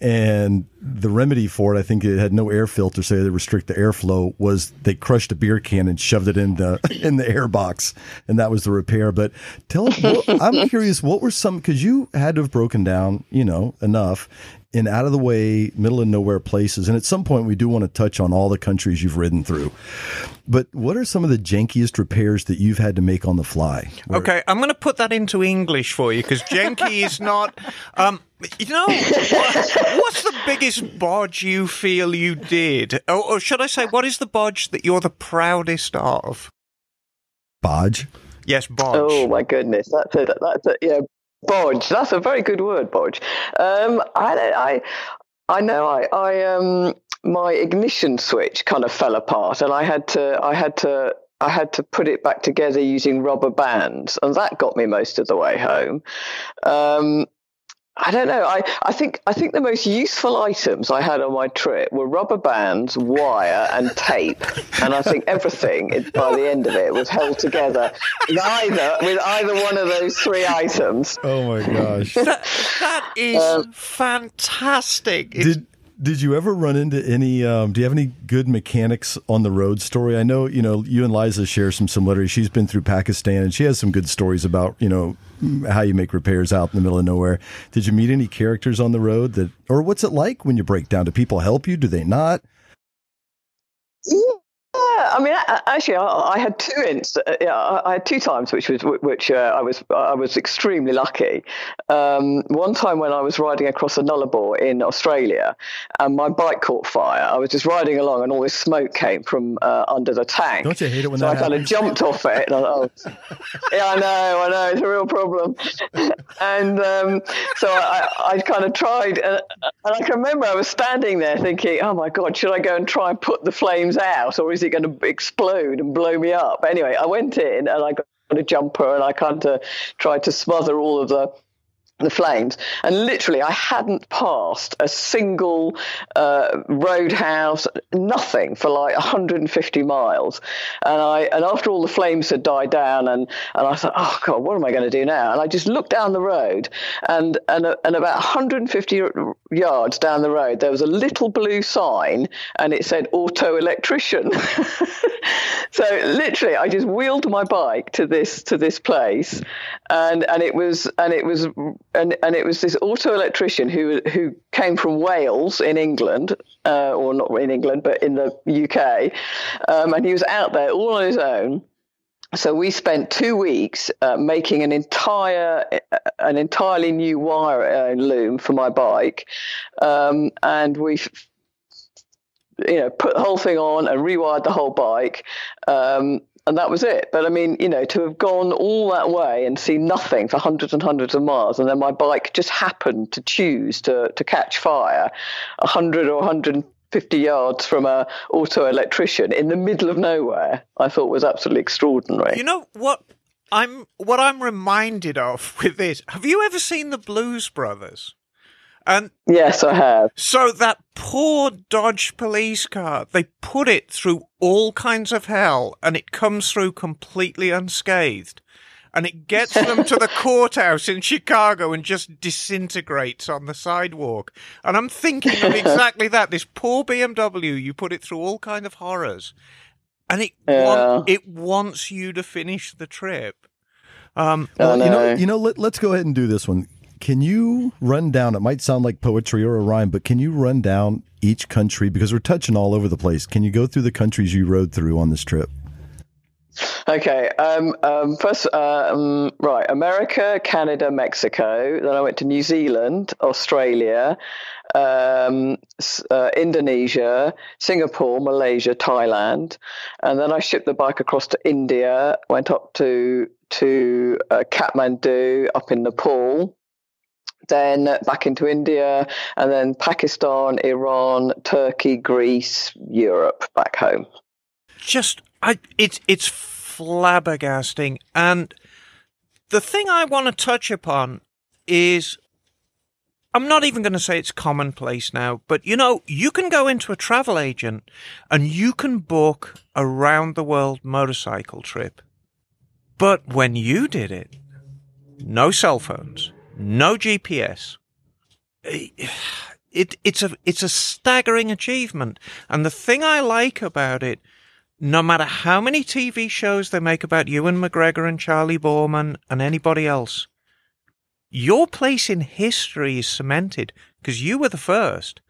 Speaker 1: And the remedy for it, I think it had no air filter, so they restrict the airflow. Was they crushed a beer can and shoved it in the [LAUGHS] in the air box, and that was the repair. But tell I'm [LAUGHS] curious, what were some because you had to have broken down, you know, enough in out of the way, middle of nowhere places. And at some point, we do want to touch on all the countries you've ridden through. But what are some of the jankiest repairs that you've had to make on the fly?
Speaker 2: Where- okay, I'm going to put that into English for you because janky is not. Um, you know, what, what's the biggest bodge you feel you did? Or, or should I say, what is the bodge that you're the proudest of?
Speaker 1: Bodge?
Speaker 2: Yes, bodge.
Speaker 4: Oh my goodness, that's it. That's it. Yeah, Bodge. That's a very good word, Bodge. Um, I, I, I know. I, I, um, my ignition switch kind of fell apart, and I had to, I had to, I had to put it back together using rubber bands, and that got me most of the way home. Um, I don't know. I, I think I think the most useful items I had on my trip were rubber bands, wire, and tape. And I think everything by the end of it was held together with either with either one of those three items.
Speaker 1: Oh my gosh,
Speaker 2: that, that is um, fantastic!
Speaker 1: Did did you ever run into any? Um, do you have any good mechanics on the road story? I know you know you and Liza share some similarities. She's been through Pakistan and she has some good stories about you know how you make repairs out in the middle of nowhere. Did you meet any characters on the road that, or what's it like when you break down? Do people help you? Do they not?
Speaker 4: I mean, actually, I, had two ints. Uh, I had two times, which was which uh, I was I was extremely lucky. Um, one time when I was riding across the Nullarbor in Australia, and my bike caught fire. I was just riding along, and all this smoke came from uh, under the tank.
Speaker 1: Don't you hate it when
Speaker 4: so I kind of jumped off it. And I, oh, [LAUGHS] yeah, I know, I know, it's a real problem. and um, so I, I kind of tried, and, and I can remember I was standing there thinking, "Oh my God, should I go and try and put the flames out, or is it going to explode and blow me up. Anyway, I went in and I got a jumper and I kind of tried to smother all of the the flames. And literally i hadn't passed a single uh, roadhouse nothing for like 150 miles. And i and after all the flames had died down and and i thought oh god what am i going to do now? And i just looked down the road and and, and about 150 yards down the road there was a little blue sign and it said auto electrician. [LAUGHS] So literally i just wheeled my bike to this to this place. And and it was and it was and and it was this auto electrician who who came from Wales in England, uh, or not in England, but in the UK, um, and he was out there all on his own. So we spent two weeks uh, making an entire, an entirely new wire uh, loom for my bike, um, and we you know, put the whole thing on and rewired the whole bike. Um, and that was it. But I mean, you know, to have gone all that way and see nothing for hundreds and hundreds of miles, and then my bike just happened to choose to to catch fire, hundred or hundred and fifty yards from a auto electrician in the middle of nowhere, I thought was absolutely extraordinary.
Speaker 2: You know what? I'm what I'm reminded of with this. Have you ever seen the Blues Brothers? And
Speaker 4: yes, I have.
Speaker 2: So that poor Dodge police car, they put it through all kinds of hell and it comes through completely unscathed. And it gets them to the [LAUGHS] courthouse in Chicago and just disintegrates on the sidewalk. And I'm thinking of exactly [LAUGHS] that. This poor BMW, you put it through all kind of horrors. And it yeah. want, it wants you to finish the trip.
Speaker 1: Um, well, you know, you know, let, let's go ahead and do this one. Can you run down? It might sound like poetry or a rhyme, but can you run down each country because we're touching all over the place? Can you go through the countries you rode through on this trip?
Speaker 4: Okay. Um, um, first, um, right, America, Canada, Mexico. Then I went to New Zealand, Australia, um, uh, Indonesia, Singapore, Malaysia, Thailand, and then I shipped the bike across to India. Went up to to uh, Kathmandu, up in Nepal then back into India, and then Pakistan, Iran, Turkey, Greece, Europe, back home.
Speaker 2: Just, I, it's it's flabbergasting, and the thing I want to touch upon is. I'm not even going to say it's commonplace now, but you know, you can go into a travel agent and you can book a round the world motorcycle trip. But when you did it, no cell phones, no GPS. It, it's a it's a staggering achievement, and the thing I like about it, no matter how many TV shows they make about Ewan McGregor and Charlie Boorman and anybody else, your place in history is cemented because you were the first.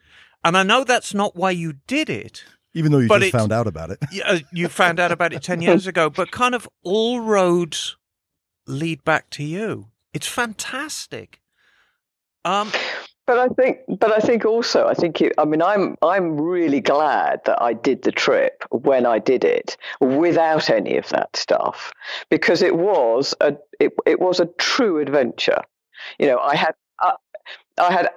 Speaker 2: And I know that's not why you did it.
Speaker 1: Even though you just it, found out about it.
Speaker 2: Yeah, uh, you found out about it 10 years [LAUGHS] ago, but kind of all roads lead back to you. It's fantastic. Um,
Speaker 4: but I think, but I think also, I think, it, I mean, I'm, I'm really glad that I did the trip when I did it without any of that stuff, because it was a, it, it was a true adventure. You know, I had, I, I had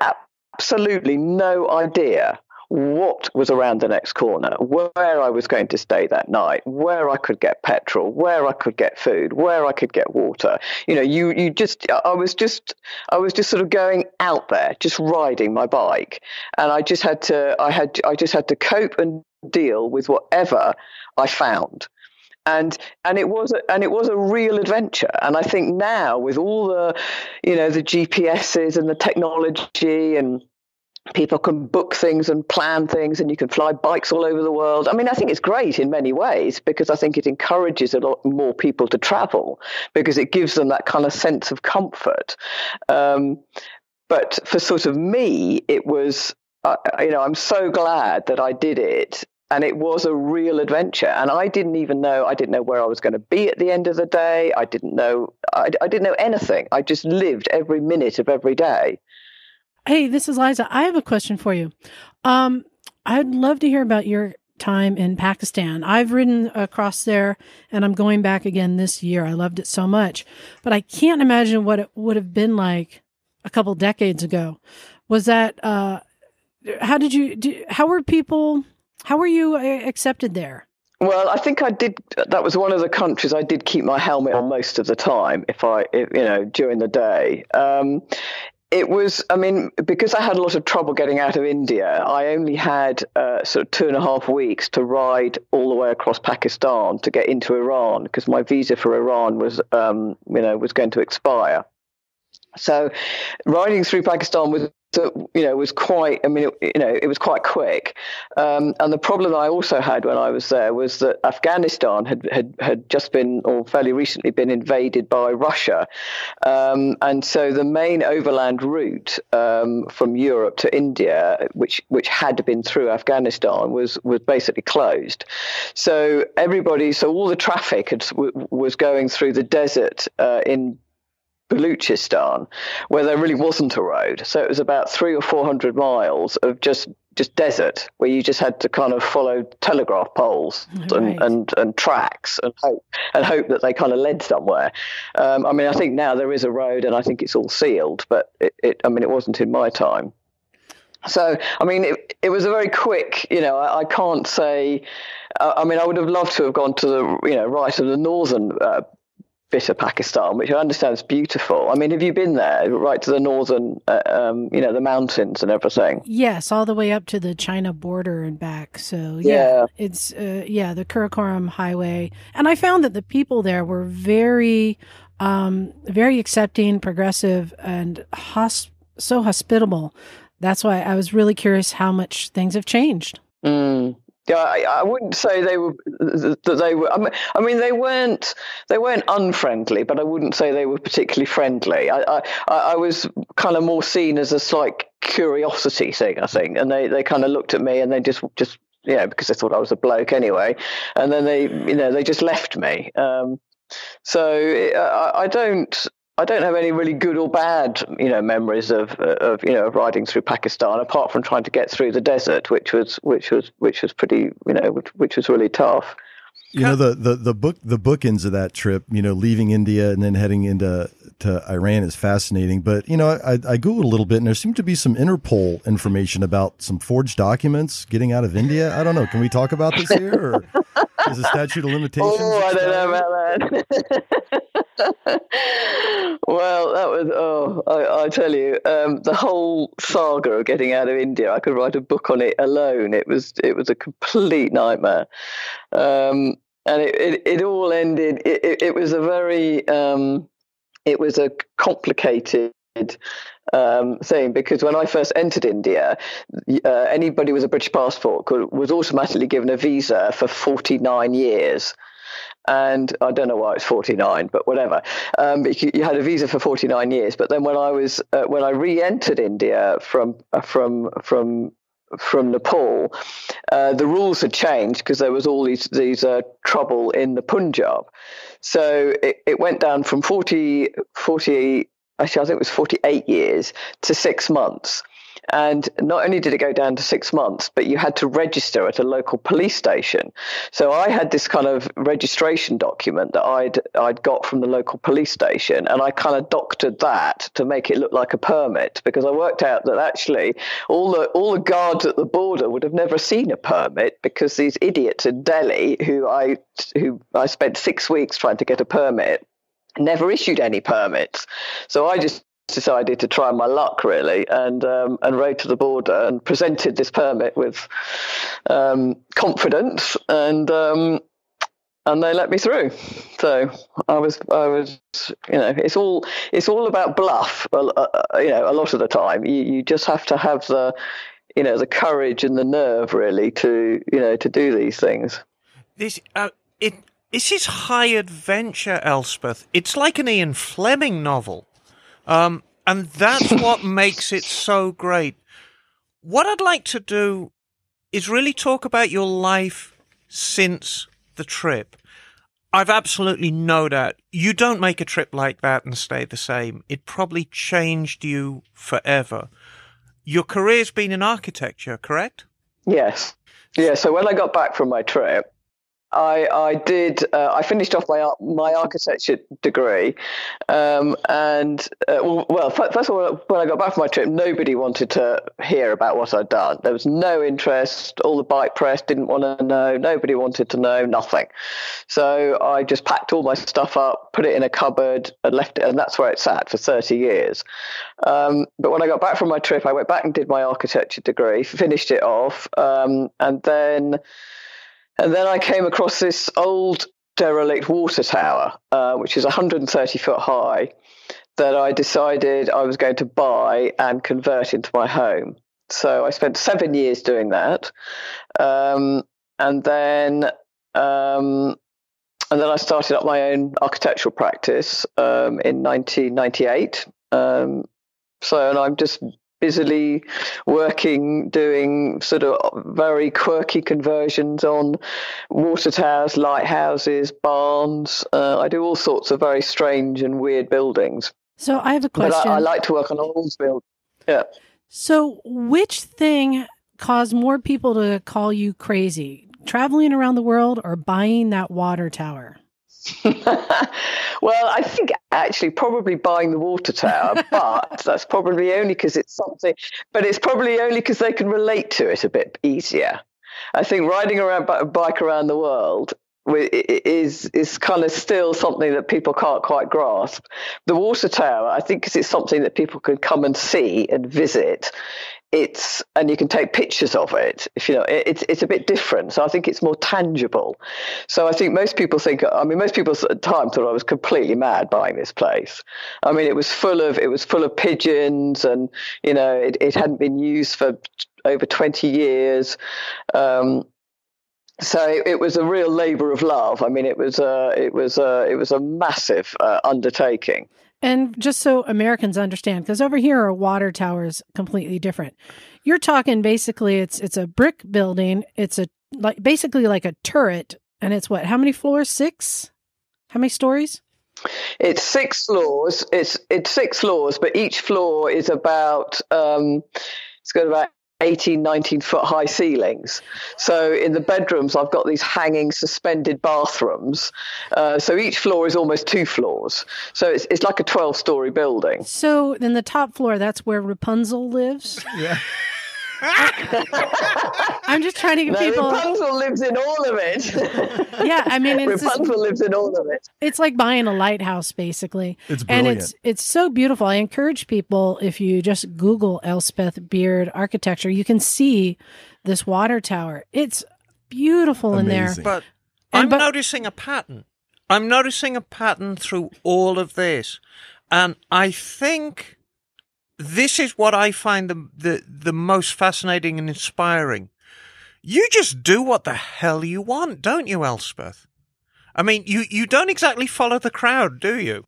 Speaker 4: absolutely no idea what was around the next corner, where I was going to stay that night, where I could get petrol, where I could get food, where I could get water. You know, you you just I was just I was just sort of going out there, just riding my bike, and I just had to I had I just had to cope and deal with whatever I found. And and it was a, and it was a real adventure. And i think now with all the you know the gps's and the technology and people can book things and plan things and you can fly bikes all over the world. I mean i think it's great in many ways because i think it encourages a lot more people to travel because it gives them that kind of sense of comfort. Um, but for sort of me it was uh, you know i'm so glad that i did it and it was a real adventure. And i didn't even know i didn't know where i was going to be at the end of the day. I didn't know I, I didn't know anything. I just lived every minute of every day
Speaker 3: Hey, this is Liza. I have a question for you. Um, I'd love to hear about your time in Pakistan. I've ridden across there and I'm going back again this year. I loved it so much, but I can't imagine what it would have been like a couple decades ago. Was that, uh, how did you, do, how were people, how were you uh, accepted there?
Speaker 4: Well, I think I did. That was one of the countries I did keep my helmet on most of the time. If I, if, you know, during the day. Um, it was, I mean, because I had a lot of trouble getting out of India, I only had uh, sort of two and a half weeks to ride all the way across Pakistan to get into Iran because my visa for Iran was, um, you know, was going to expire. So, riding through Pakistan was that you know was quite i mean it, you know it was quite quick. Um, and the problem i also had when i was there was that afghanistan had had, had just been or fairly recently been invaded by russia. Um, and so the main overland route um, from europe to india which which had been through afghanistan was was basically closed. So everybody so all the traffic had, was going through the desert uh, in Baluchistan, where there really wasn't a road. So it was about three or four hundred miles of just just desert, where you just had to kind of follow telegraph poles right. and, and, and tracks and hope and hope that they kind of led somewhere. Um, I mean, I think now there is a road, and I think it's all sealed, but it, it I mean, it wasn't in my time. So, I mean, it, it was a very quick, you know, I, I can't say, I mean, I would have loved to have gone to the, you know, right of the northern uh, bit of Pakistan, which I understand is beautiful. I mean, have you been there, right to the northern, uh, um, you know, the mountains and everything?
Speaker 3: Yes, all the way up to the China border and back. So yeah, yeah. it's uh, yeah the Karakoram Highway, and I found that the people there were very, um, very accepting, progressive, and hosp- so hospitable. That's why I was really curious how much things have changed.
Speaker 4: Mm, yeah, I, I, wouldn't say they were that they were. I mean, they weren't they weren't unfriendly, but I wouldn't say they were particularly friendly. I I, I was kind of more seen as a slight curiosity thing, I think, and they, they kind of looked at me and they just just you know because they thought I was a bloke anyway, and then they you know they just left me. Um, so I, I don't I don't have any really good or bad, you know, memories of of you know of riding through Pakistan, apart from trying to get through the desert, which was which was which was pretty, you know, which, which was really tough.
Speaker 1: You know the, the the book the bookends of that trip, you know, leaving India and then heading into to Iran is fascinating. But you know, I, I googled a little bit, and there seemed to be some Interpol information about some forged documents getting out of India. I don't know. Can we talk about this here, or [LAUGHS] is the statute of [LAUGHS] limitations?
Speaker 4: Oh, I don't know about that. [LAUGHS] well, that was oh, I, I tell you, um, the whole saga of getting out of India. I could write a book on it alone. It was it was a complete nightmare. Um, and it, it, it, all ended. It, it, it was a very um, it was a complicated um, thing because when I first entered India, uh, anybody with a British passport could, was automatically given a visa for 49 years. And I don't know why it's 49, but whatever. Um, but you, you, had a visa for 49 years. But then when I was uh, when I re-entered India from uh, from from from Nepal, uh, the rules had changed because there was all these these uh, trouble in the Punjab. So it, it went down from 40, 40, actually, I think it was 48 years to six months. And not only did it go down to six months, but you had to register at a local police station. So I had this kind of registration document that I'd I'd got from the local police station, and I kind of doctored that to make it look like a permit because I worked out that actually all the all the guards at the border would have never seen a permit because these idiots in Delhi who I who I spent six weeks trying to get a permit never issued any permits. So I just decided to try my luck really and um, and rode to the border and presented this permit with um, confidence and um, and they let me through. So I was I was you know it's all it's all about bluff. Uh, you know a lot of the time you you just have to have the you know the courage and the nerve really to you know to do these things.
Speaker 2: This uh, it this is high adventure, Elspeth. It's like an Ian Fleming novel. Um, and that's [LAUGHS] what makes it so great. What I'd like to do is really talk about your life since the trip. I've absolutely no doubt you don't make a trip like that and stay the same. It probably changed you forever. Your career's been in architecture, correct?
Speaker 4: Yes. Yeah. So when I got back from my trip, I, I did. Uh, I finished off my my architecture degree, um, and uh, well, first of all, when I got back from my trip, nobody wanted to hear about what I'd done. There was no interest. All the bike press didn't want to know. Nobody wanted to know. Nothing. So I just packed all my stuff up, put it in a cupboard, and left it, and that's where it sat for thirty years. Um, but when I got back from my trip, I went back and did my architecture degree, finished it off, um, and then. And then I came across this old derelict water tower, uh, which is 130 foot high, that I decided I was going to buy and convert into my home. So I spent seven years doing that, um, and then um, and then I started up my own architectural practice um, in 1998. Um, so, and I'm just busily working doing sort of very quirky conversions on water towers, lighthouses, barns. Uh, I do all sorts of very strange and weird buildings.
Speaker 3: So I have a question.
Speaker 4: But I, I like to work on old buildings. Yeah.
Speaker 3: So which thing caused more people to call you crazy? Traveling around the world or buying that water tower? [LAUGHS]
Speaker 4: well, I think actually probably buying the water tower, [LAUGHS] but that's probably only because it's something, but it's probably only because they can relate to it a bit easier. I think riding around a bike around the world is is kind of still something that people can't quite grasp. The water tower, I think, because it's something that people can come and see and visit, it's and you can take pictures of it if you know it, it's it's a bit different so i think it's more tangible so i think most people think i mean most people at the time thought i was completely mad buying this place i mean it was full of it was full of pigeons and you know it, it hadn't been used for over 20 years um, so it, was a real labor of love. I mean, it was a, it was a, it was a massive uh, undertaking.
Speaker 3: And just so Americans understand, because over here a water tower is completely different. You're talking basically it's it's a brick building. It's a like basically like a turret, and it's what? How many floors? Six? How many stories?
Speaker 4: It's six floors. It's it's six floors, but each floor is about um, it's got about 18, 19 foot high ceilings. So in the bedrooms, I've got these hanging suspended bathrooms. Uh, so each floor is almost two floors. So it's, it's like a 12 story building.
Speaker 3: So in the top floor, that's where Rapunzel lives?
Speaker 1: Yeah. [LAUGHS]
Speaker 3: I'm just trying to get
Speaker 4: no,
Speaker 3: people.
Speaker 4: Rapunzel lives in all of it. [LAUGHS]
Speaker 3: yeah, I mean, it's
Speaker 4: Rapunzel just... lives in all of it.
Speaker 3: It's like buying a lighthouse, basically.
Speaker 1: It's brilliant.
Speaker 3: and it's it's so beautiful. I encourage people if you just Google Elspeth Beard architecture, you can see this water tower. It's beautiful
Speaker 1: Amazing.
Speaker 3: in there.
Speaker 2: But and, I'm but... noticing a pattern. I'm noticing a pattern through all of this, and I think this is what I find the, the, the most fascinating and inspiring. You just do what the hell you want, don't you, Elspeth? I mean, you, you don't exactly follow the crowd, do you?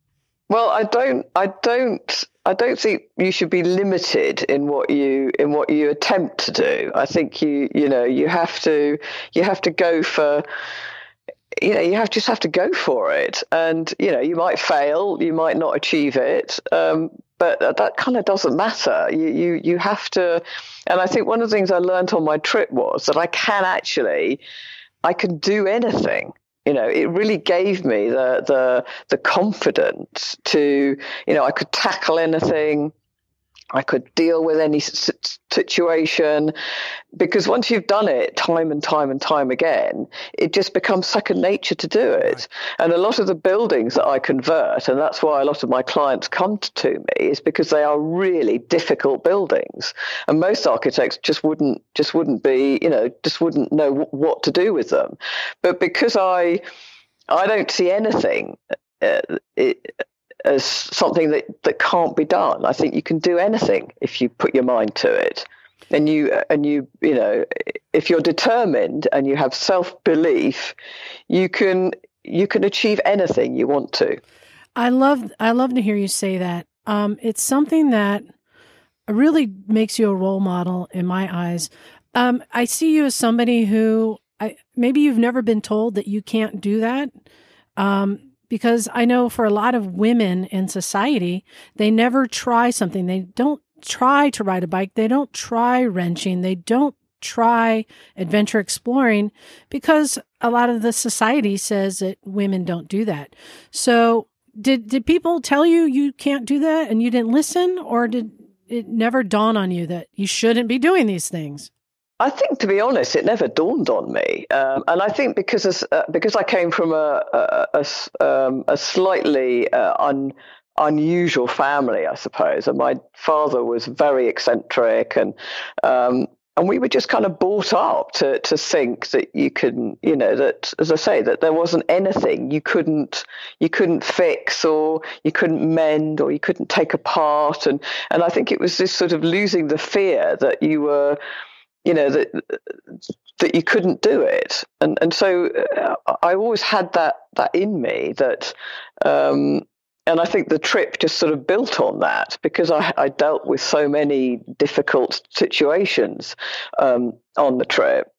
Speaker 4: Well, I don't. I don't. I don't think you should be limited in what you in what you attempt to do. I think you you know you have to you have to go for you know you have just have to go for it and you know you might fail you might not achieve it um, but that kind of doesn't matter. You, you you have to, and I think one of the things I learned on my trip was that I can actually, I can do anything. You know, it really gave me the the the confidence to, you know, I could tackle anything. I could deal with any situation because once you've done it time and time and time again, it just becomes second nature to do it. And a lot of the buildings that I convert, and that's why a lot of my clients come to me, is because they are really difficult buildings, and most architects just wouldn't just wouldn't be, you know, just wouldn't know what to do with them. But because I I don't see anything. Uh, it, as something that, that can't be done. I think you can do anything if you put your mind to it. And you and you you know if you're determined and you have self belief, you can you can achieve anything you want to.
Speaker 3: I love I love to hear you say that. Um, it's something that really makes you a role model in my eyes. Um, I see you as somebody who I, maybe you've never been told that you can't do that. Um, because I know for a lot of women in society, they never try something. They don't try to ride a bike. They don't try wrenching. They don't try adventure exploring because a lot of the society says that women don't do that. So did did people tell you you can't do that and you didn't listen or did it never dawn on you that you shouldn't be doing these things?
Speaker 4: I think, to be honest, it never dawned on me, um, and I think because uh, because I came from a a, a, um, a slightly uh, un, unusual family, I suppose, and my father was very eccentric, and um, and we were just kind of brought up to to think that you can, you know, that as I say, that there wasn't anything you couldn't you couldn't fix or you couldn't mend or you couldn't take apart, and and I think it was this sort of losing the fear that you were you know that that you couldn't do it and and so uh, i always had that that in me that um, and I think the trip just sort of built on that because I, I dealt with so many difficult situations um, on the trip.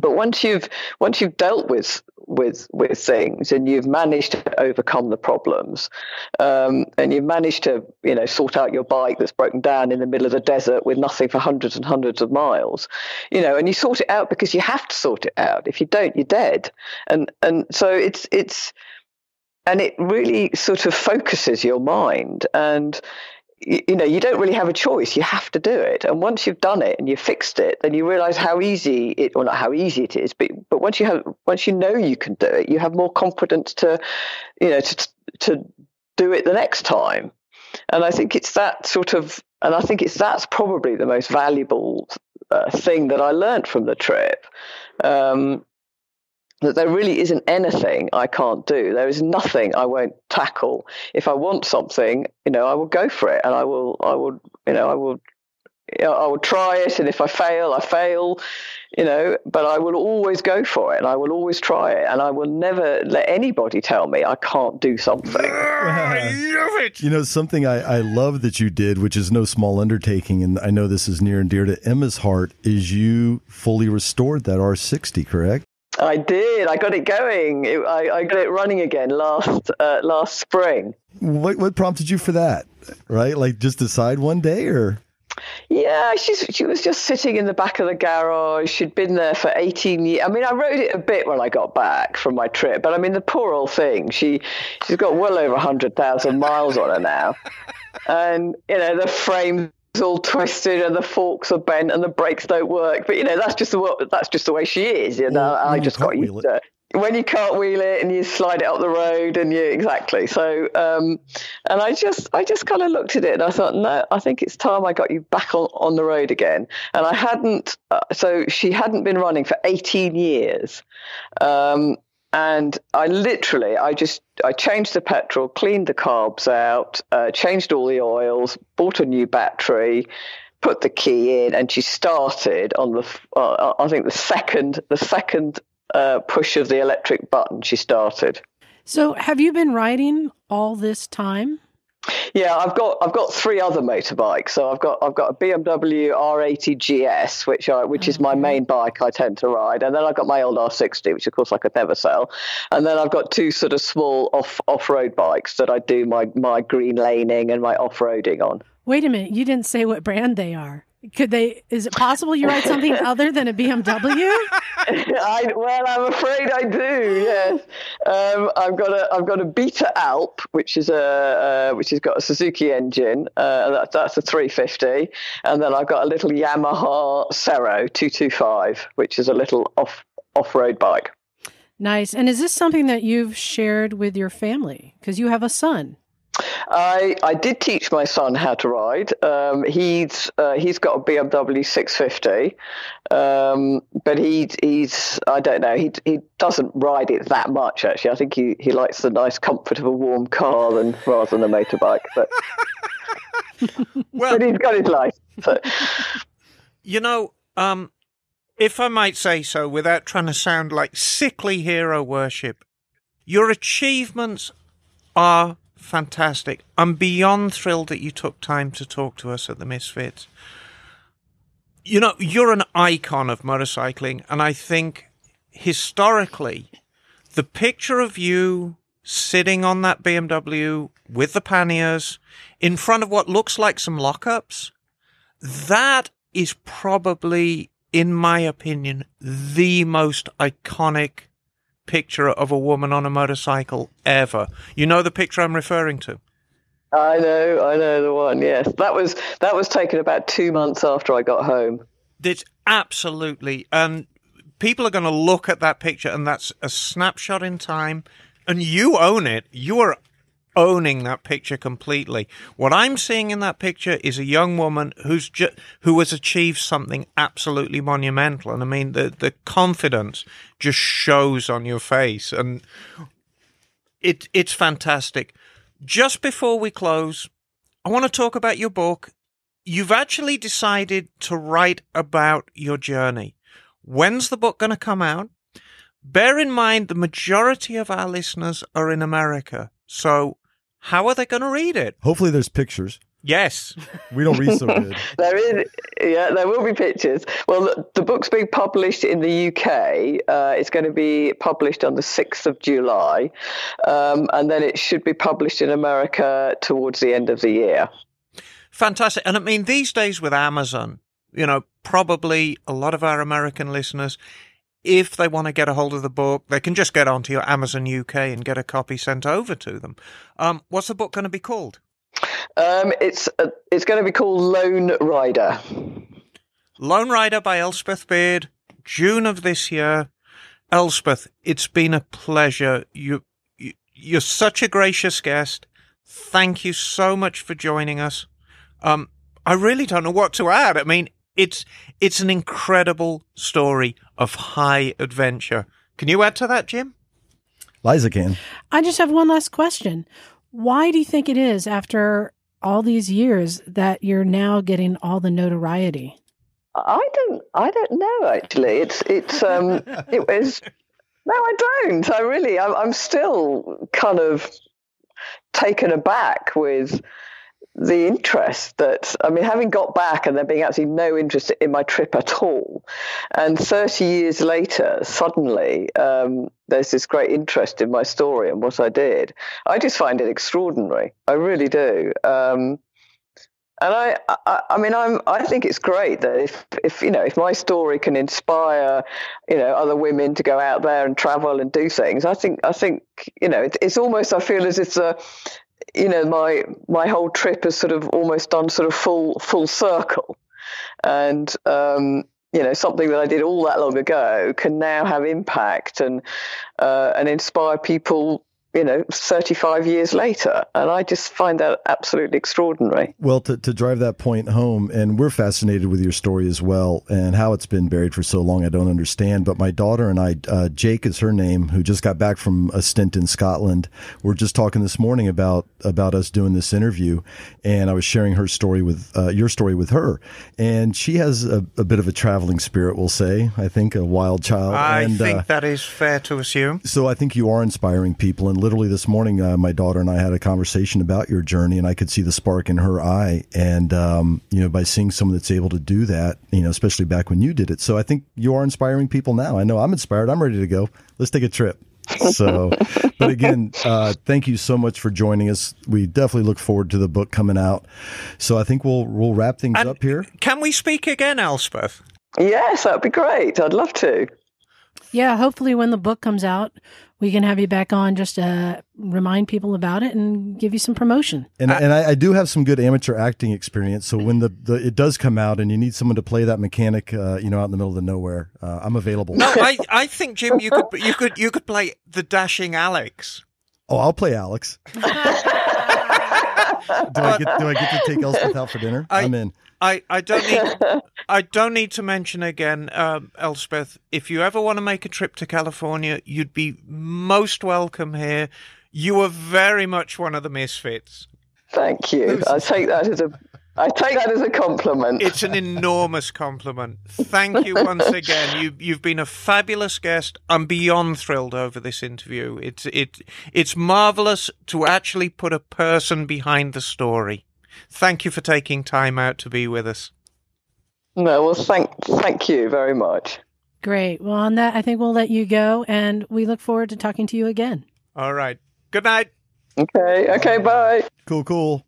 Speaker 4: But once you've once you've dealt with with with things and you've managed to overcome the problems, um, and you've managed to you know sort out your bike that's broken down in the middle of the desert with nothing for hundreds and hundreds of miles, you know, and you sort it out because you have to sort it out. If you don't, you're dead. And and so it's it's and it really sort of focuses your mind and you know you don't really have a choice. You have to do it. And once you've done it and you've fixed it then you realize how easy it or not how easy it is but but once you have once you know you can do it you have more confidence to you know to to do it the next time. And i think it's that sort of and i think it's that's probably the most valuable uh, thing that i learned from the trip. Um, that there really isn't anything I can't do. There is nothing I won't tackle. If I want something, you know, I will go for it, and I will, I will, you know, I will, you know, I will try it, and if I fail, I fail, you know. But I will always go for it, and I will always try it, and I will never let anybody tell me I can't do something.
Speaker 2: I love it.
Speaker 1: You know, something I, I love that you did, which is no small undertaking, and I know this is near and dear to Emma's heart, is you fully restored that R60, correct?
Speaker 4: I did. I got it going. It, I, I, got it running again last uh, last spring.
Speaker 1: What what prompted you for that? Right, like just decide one day, or
Speaker 4: yeah, she's she was just sitting in the back of the garage. She'd been there for eighteen years. I mean, I rode it a bit when I got back from my trip, but I mean, the poor old thing. She she's got well over hundred thousand miles on her now, [LAUGHS] and you know the frame all twisted and the forks are bent and the brakes don't work. But you know, that's just the that's just the way she is. You know, well, I just got used to it. When you can't wheel it and you slide it up the road and you exactly so, um, and I just I just kind of looked at it and I thought, no, I think it's time I got you back on, on the road again. And I hadn't, uh, so she hadn't been running for 18 years, um, and I literally, I just, I changed the petrol, cleaned the carbs out, uh, changed all the oils, bought a new battery, put the key in, and she started on the, uh, I think the second, the second uh, push of the electric button. She started.
Speaker 3: So, have you been riding all this time?
Speaker 4: Yeah, I've got I've got three other motorbikes. So I've got I've got a BMW R80 GS, which I, which is my main bike I tend to ride, and then I've got my old R60, which of course I could never sell, and then I've got two sort of small off off road bikes that I do my my green laning and my off roading on.
Speaker 3: Wait a minute, you didn't say what brand they are. Could they? Is it possible you ride something [LAUGHS] other than a BMW? [LAUGHS]
Speaker 4: I, well, I'm afraid I do. Yes, um, I've got a I've got a Beta Alp, which is a uh, which has got a Suzuki engine. Uh, that, that's a 350, and then I've got a little Yamaha Serow 225, which is a little off off road bike.
Speaker 3: Nice. And is this something that you've shared with your family? Because you have a son.
Speaker 4: I I did teach my son how to ride. Um, he's uh, he's got a BMW 650, um, but he he's I don't know he he doesn't ride it that much actually. I think he, he likes the nice comfort of a warm car than rather than a motorbike. But [LAUGHS] well, but he's got his life. So.
Speaker 2: You know, um, if I might say so, without trying to sound like sickly hero worship, your achievements are fantastic. I'm beyond thrilled that you took time to talk to us at the Misfits. You know, you're an icon of motorcycling, and I think historically, the picture of you sitting on that BMW with the panniers in front of what looks like some lockups, that is probably in my opinion, the most iconic picture of a woman on a motorcycle ever. You know the picture I'm referring to?
Speaker 4: I know, I know the one. Yes, that was that was taken about two months after I got home.
Speaker 2: It's absolutely, and people are going to look at that picture, and that's a snapshot in time, and you own it. You are owning that picture completely. What I'm seeing in that picture is a young woman who's ju- who has achieved something absolutely monumental, and I mean the the confidence just shows on your face, and it it's fantastic. Just before we close, I want to talk about your book. You've actually decided to write about your journey. When's the book going to come out? Bear in mind the majority of our listeners are in America. So how are they going to read it?
Speaker 1: Hopefully, there's pictures.
Speaker 2: Yes.
Speaker 1: We don't read so [LAUGHS] good.
Speaker 4: there is, yeah, there will be pictures. Well, the, the book's being published in the UK. Uh, it's going to be published on the 6th of July, um, and then it should be published in America towards the end of the year.
Speaker 2: Fantastic. And I mean, these days with Amazon, you know, probably a lot of our American listeners, if they want to get a hold of the book, they can just get onto your Amazon UK and get a copy sent over to them. Um, what's the book going to be called?
Speaker 4: Um, it's uh, it's going to be called Lone Rider.
Speaker 2: Lone Rider by Elspeth Beard, June of this year. Elspeth, it's been a pleasure. You, you you're such a gracious guest. Thank you so much for joining us. Um, I really don't know what to add. I mean, it's it's an incredible story of high adventure. Can you add to that, Jim?
Speaker 1: Liza can.
Speaker 3: I just have one last question. Why do you think it is after all these years that you're now getting all the notoriety?
Speaker 4: I don't. I don't know. Actually, it's it's um [LAUGHS] it was. No, I don't. I really. I'm, I'm still kind of taken aback with the interest that I mean, having got back and there being absolutely no interest in my trip at all, and 30 years later, suddenly um, there's this great interest in my story and what I did. I just find it extraordinary. I really do. Um, and I, I, I, mean, I'm, I think it's great that if, if, you know, if my story can inspire, you know, other women to go out there and travel and do things, I think, I think, you know, it, it's almost, I feel as if the, you know, my my whole trip has sort of almost done sort of full full circle, and um, you know, something that I did all that long ago can now have impact and uh, and inspire people you know, 35 years later. And I just find that absolutely extraordinary.
Speaker 1: Well, to, to drive that point home, and we're fascinated with your story as well and how it's been buried for so long, I don't understand. But my daughter and I, uh, Jake is her name, who just got back from a stint in Scotland. We're just talking this morning about, about us doing this interview. And I was sharing her story with, uh, your story with her. And she has a, a, bit of a traveling spirit, we'll say. I think a wild child.
Speaker 2: I
Speaker 1: and,
Speaker 2: think
Speaker 1: uh,
Speaker 2: that is fair to assume.
Speaker 1: So I think you are inspiring people. And literally this morning, uh, my daughter and I had a conversation about your journey, and I could see the spark in her eye. And um, you know, by seeing someone that's able to do that, you know, especially back when you did it. So I think you are inspiring people now. I know I'm inspired. I'm ready to go. Let's take a trip. So, [LAUGHS] but again, uh, thank you so much for joining us. We definitely look forward to the book coming out. So I think we'll we'll wrap things
Speaker 2: And
Speaker 1: up here.
Speaker 2: Can we speak again, Elspeth?
Speaker 4: Yes, that'd be great. I'd love to.
Speaker 3: Yeah, hopefully when the book comes out, we can have you back on just to remind people about it and give you some promotion.
Speaker 1: And, and I, I do have some good amateur acting experience. So when the, the it does come out and you need someone to play that mechanic, uh, you know, out in the middle of the nowhere, uh, I'm available.
Speaker 2: No, I, I think Jim, you could you could you could play the dashing Alex.
Speaker 1: Oh, I'll play Alex. [LAUGHS] do I get do I get to take Elspeth out for dinner?
Speaker 2: I-
Speaker 1: I'm in.
Speaker 2: I, I don't need [LAUGHS] I don't need to mention again, um, Elspeth. If you ever want to make a trip to California, you'd be most welcome here. You are very much one of the misfits.
Speaker 4: Thank you. I take that as a I take that as a compliment.
Speaker 2: It's an enormous compliment. Thank you once again. You you've been a fabulous guest. I'm beyond thrilled over this interview. It's it it's marvelous to actually put a person behind the story. Thank you for taking time out to be with us.
Speaker 4: no, well, thank thank you very much.
Speaker 3: Great. Well, on that, I think we'll let you go, and we look forward to talking to you again.
Speaker 2: All right. Good night.
Speaker 4: Okay. Okay. Bye.
Speaker 1: Cool, cool.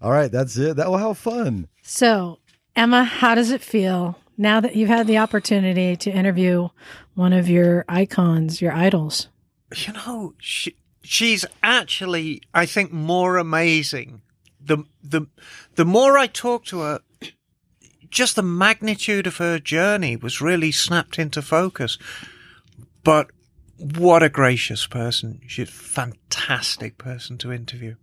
Speaker 1: All right, that's it. That will have fun.
Speaker 3: So, Emma, how does it feel now that you've had the opportunity to interview one of your icons, your idols?
Speaker 2: You know, she, she's actually, I think, more amazing. The the the more I talked to her, just the magnitude of her journey was really snapped into focus. But what a gracious person! She's a fantastic person to interview.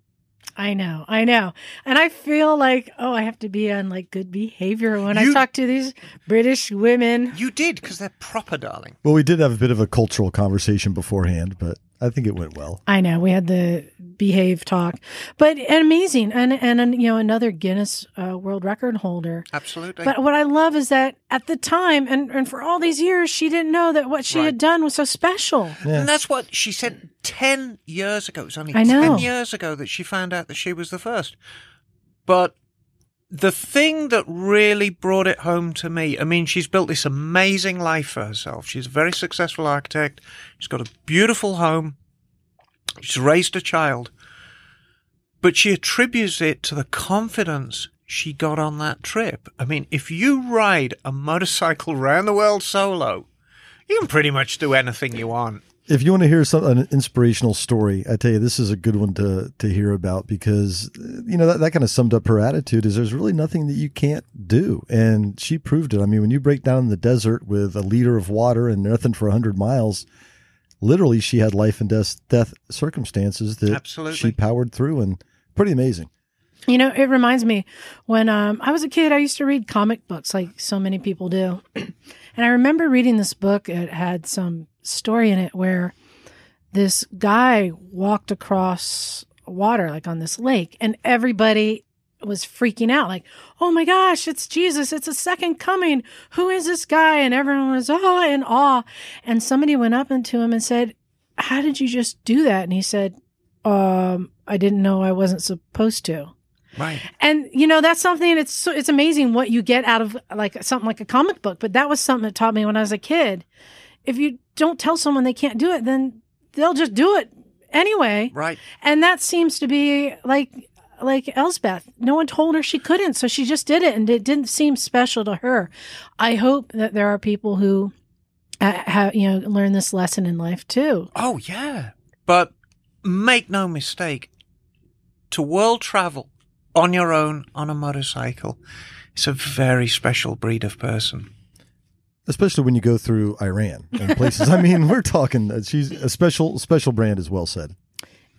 Speaker 3: I know, I know. And I feel like, oh, I have to be on like good behavior when I talk to these British women.
Speaker 2: You did because they're proper, darling.
Speaker 1: Well, we did have a bit of a cultural conversation beforehand, but I think it went well.
Speaker 3: I know we had the behave talk, but and amazing, and and, and you know another Guinness uh, World Record holder.
Speaker 2: Absolutely.
Speaker 3: But what I love is that at the time and, and for all these years, she didn't know that what she
Speaker 2: Right.
Speaker 3: had done was so special.
Speaker 1: Yeah.
Speaker 2: And that's what she said 10 years ago. It was only
Speaker 3: I know.
Speaker 2: 10 years ago that she found out that she was the first. But the thing that really brought it home to me, I mean, she's built this amazing life for herself. She's a very successful architect. She's got a beautiful home. She's raised a child. But she attributes it to the confidence she got on that trip. I mean, if you ride a motorcycle [LAUGHS] around the world solo, you can pretty much do anything you want.
Speaker 1: If you want to hear some an inspirational story, I tell you this is a good one to to hear about because you know that, that kind of summed up her attitude. Is there's really nothing that you can't do, and she proved it. I mean, when you break down in the desert with a liter of water and nothing for hundred miles, literally she had life and death death circumstances that
Speaker 2: Absolutely.
Speaker 1: she powered through, and pretty amazing.
Speaker 3: You know, it reminds me when um, I was a kid, I used to read comic books like so many people do. [CLEARS THROAT] and I remember reading this book. It had some story in it where this guy walked across water, like on this lake, and everybody was freaking out like, oh my gosh, it's Jesus. It's a second coming. Who is this guy? And everyone was oh, in awe. And somebody went up into him and said, how did you just do that? And he said, um, I didn't know I wasn't supposed to.
Speaker 2: Right.
Speaker 3: And you know that's something. It's so, it's amazing what you get out of like something like a comic book. But that was something that taught me when I was a kid. If you don't tell someone they can't do it, then they'll just do it anyway.
Speaker 2: Right.
Speaker 3: And that seems to be like like Elspeth. No one told her she couldn't, so she just did it, and it didn't seem special to her. I hope that there are people who uh, have you know learn this lesson in life too.
Speaker 2: Oh, yeah. But make no mistake, to world travel on your own on a motorcycle, it's a very special breed of person.
Speaker 1: Especially when you go through Iran and places. I mean, we're talking. uh, She's a special special brand, as well said.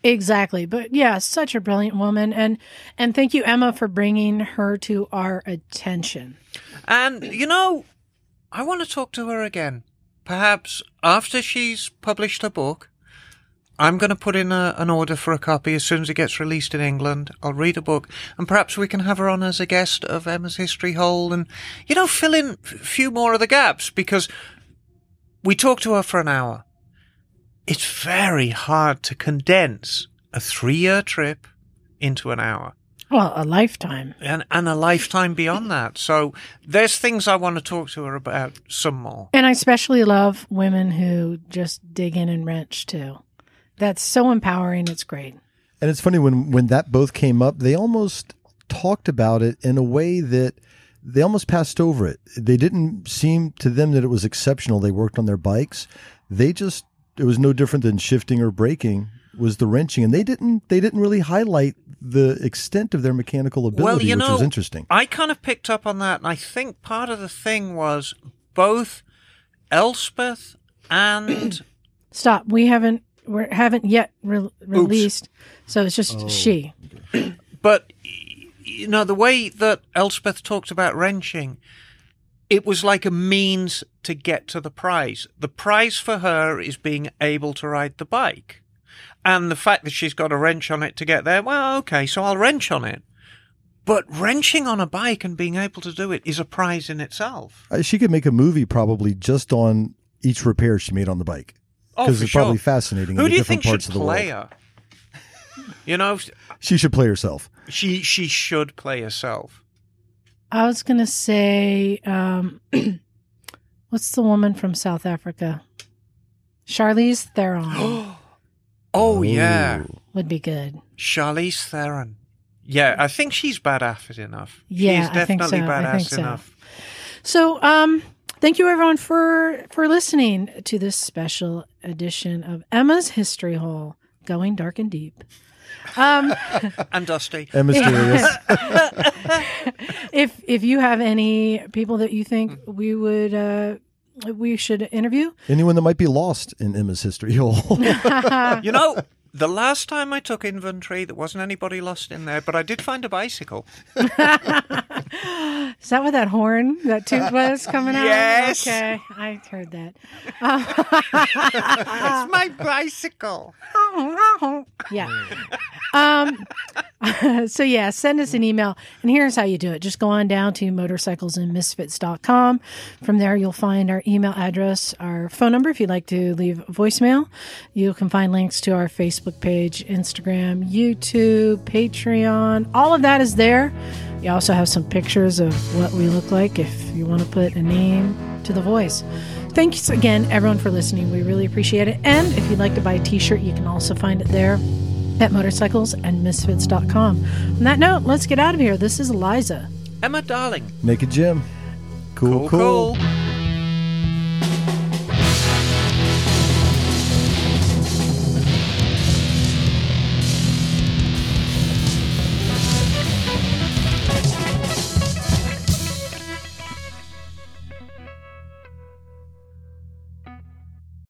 Speaker 3: Exactly. But yeah, such a brilliant woman and and thank you Emma for bringing her to our attention.
Speaker 2: And, you know, I want to talk to her again. Perhaps after she's published her book, I'm going to put in a, an order for a copy as soon as it gets released in England. I'll read a book, and perhaps we can have her on as a guest of Emma's History Hole and, you know, fill in a few more of the gaps because we talked to her for an hour. It's very hard to condense a three year trip into an hour
Speaker 3: Well, a lifetime.
Speaker 2: and, and a lifetime beyond that. So there's things I want to talk to her about some more.
Speaker 3: And I especially love women who just dig in and wrench too. That's so empowering. It's great.
Speaker 1: And it's funny when when that both came up, they almost talked about it in a way that they almost passed over it. They didn't seem to them that it was exceptional. They worked on their bikes. They just it was no different than shifting or braking was the wrenching, and they didn't they didn't really highlight the extent of their mechanical ability,
Speaker 2: well, you
Speaker 1: which
Speaker 2: know,
Speaker 1: was interesting.
Speaker 2: I kind of picked up on that, and I think part of the thing was both Elspeth and [CLEARS THROAT]
Speaker 3: Stop. We haven't we haven't yet re- released, so it's just she. [CLEARS THROAT]
Speaker 2: But you know the way that Elspeth talked about wrenching, it was like a means to get to the prize. The prize for her is being able to ride the bike, and the fact that she's got a wrench on it to get there. Well, okay, so I'll wrench on it. But wrenching on a bike and being able to do it is a prize in itself.
Speaker 1: Uh, She could make a movie probably just on each repair she made on the bike
Speaker 2: Oh,
Speaker 1: because
Speaker 2: for
Speaker 1: it's probably
Speaker 2: sure.
Speaker 1: fascinating in
Speaker 2: Who
Speaker 1: the
Speaker 2: do you
Speaker 1: different
Speaker 2: think
Speaker 1: parts
Speaker 2: should
Speaker 1: of the
Speaker 2: play
Speaker 1: world.
Speaker 2: her? You know, [LAUGHS]
Speaker 1: She should play herself.
Speaker 2: she she should play herself.
Speaker 3: I was gonna say, um, [CLEARS THROAT] what's the woman from South Africa? Charlize Theron [GASPS]
Speaker 2: Oh yeah,
Speaker 3: would be good.
Speaker 2: Charlize Theron. Yeah, I think she's badass enough.
Speaker 3: Yeah,
Speaker 2: she's
Speaker 3: I think
Speaker 2: definitely
Speaker 3: so. I think so.
Speaker 2: enough.
Speaker 3: So, um, thank you everyone for for listening to this special edition of Emma's History Hole, going dark and deep. Um, [LAUGHS]
Speaker 2: And Dusty.
Speaker 1: And mysterious. [LAUGHS]
Speaker 3: if if you have any people that you think we would uh, we should interview,
Speaker 1: Anyone that might be lost in Emma's history hole. [LAUGHS]
Speaker 2: You know, the last time I took inventory, there wasn't anybody lost in there, but I did find a bicycle. [LAUGHS]
Speaker 3: is that what that horn, that tooth was coming out?
Speaker 2: Yes.
Speaker 3: Okay, I heard that. [LAUGHS]
Speaker 2: It's my [LAUGHS] bicycle.
Speaker 3: yeah. Um, [LAUGHS] so yeah, send us an email. And here's how you do it. Just go on down to motorcyclesandmisfits.com. From there, you'll find our email address, our phone number if you'd like to leave voicemail. You can find links to our Facebook page, Instagram, YouTube, Patreon. All of that is there. You also have some pictures of what we look like if you want to put a name to the voice. Thanks again, everyone, for listening. We really appreciate it. And if you'd like to buy a t shirt, you can also find it there at motorcyclesandmisfits.com. On that note, let's get out of here. This is Eliza.
Speaker 2: Emma Darling.
Speaker 1: Naked Jim. Cool, cool.
Speaker 2: cool. cool.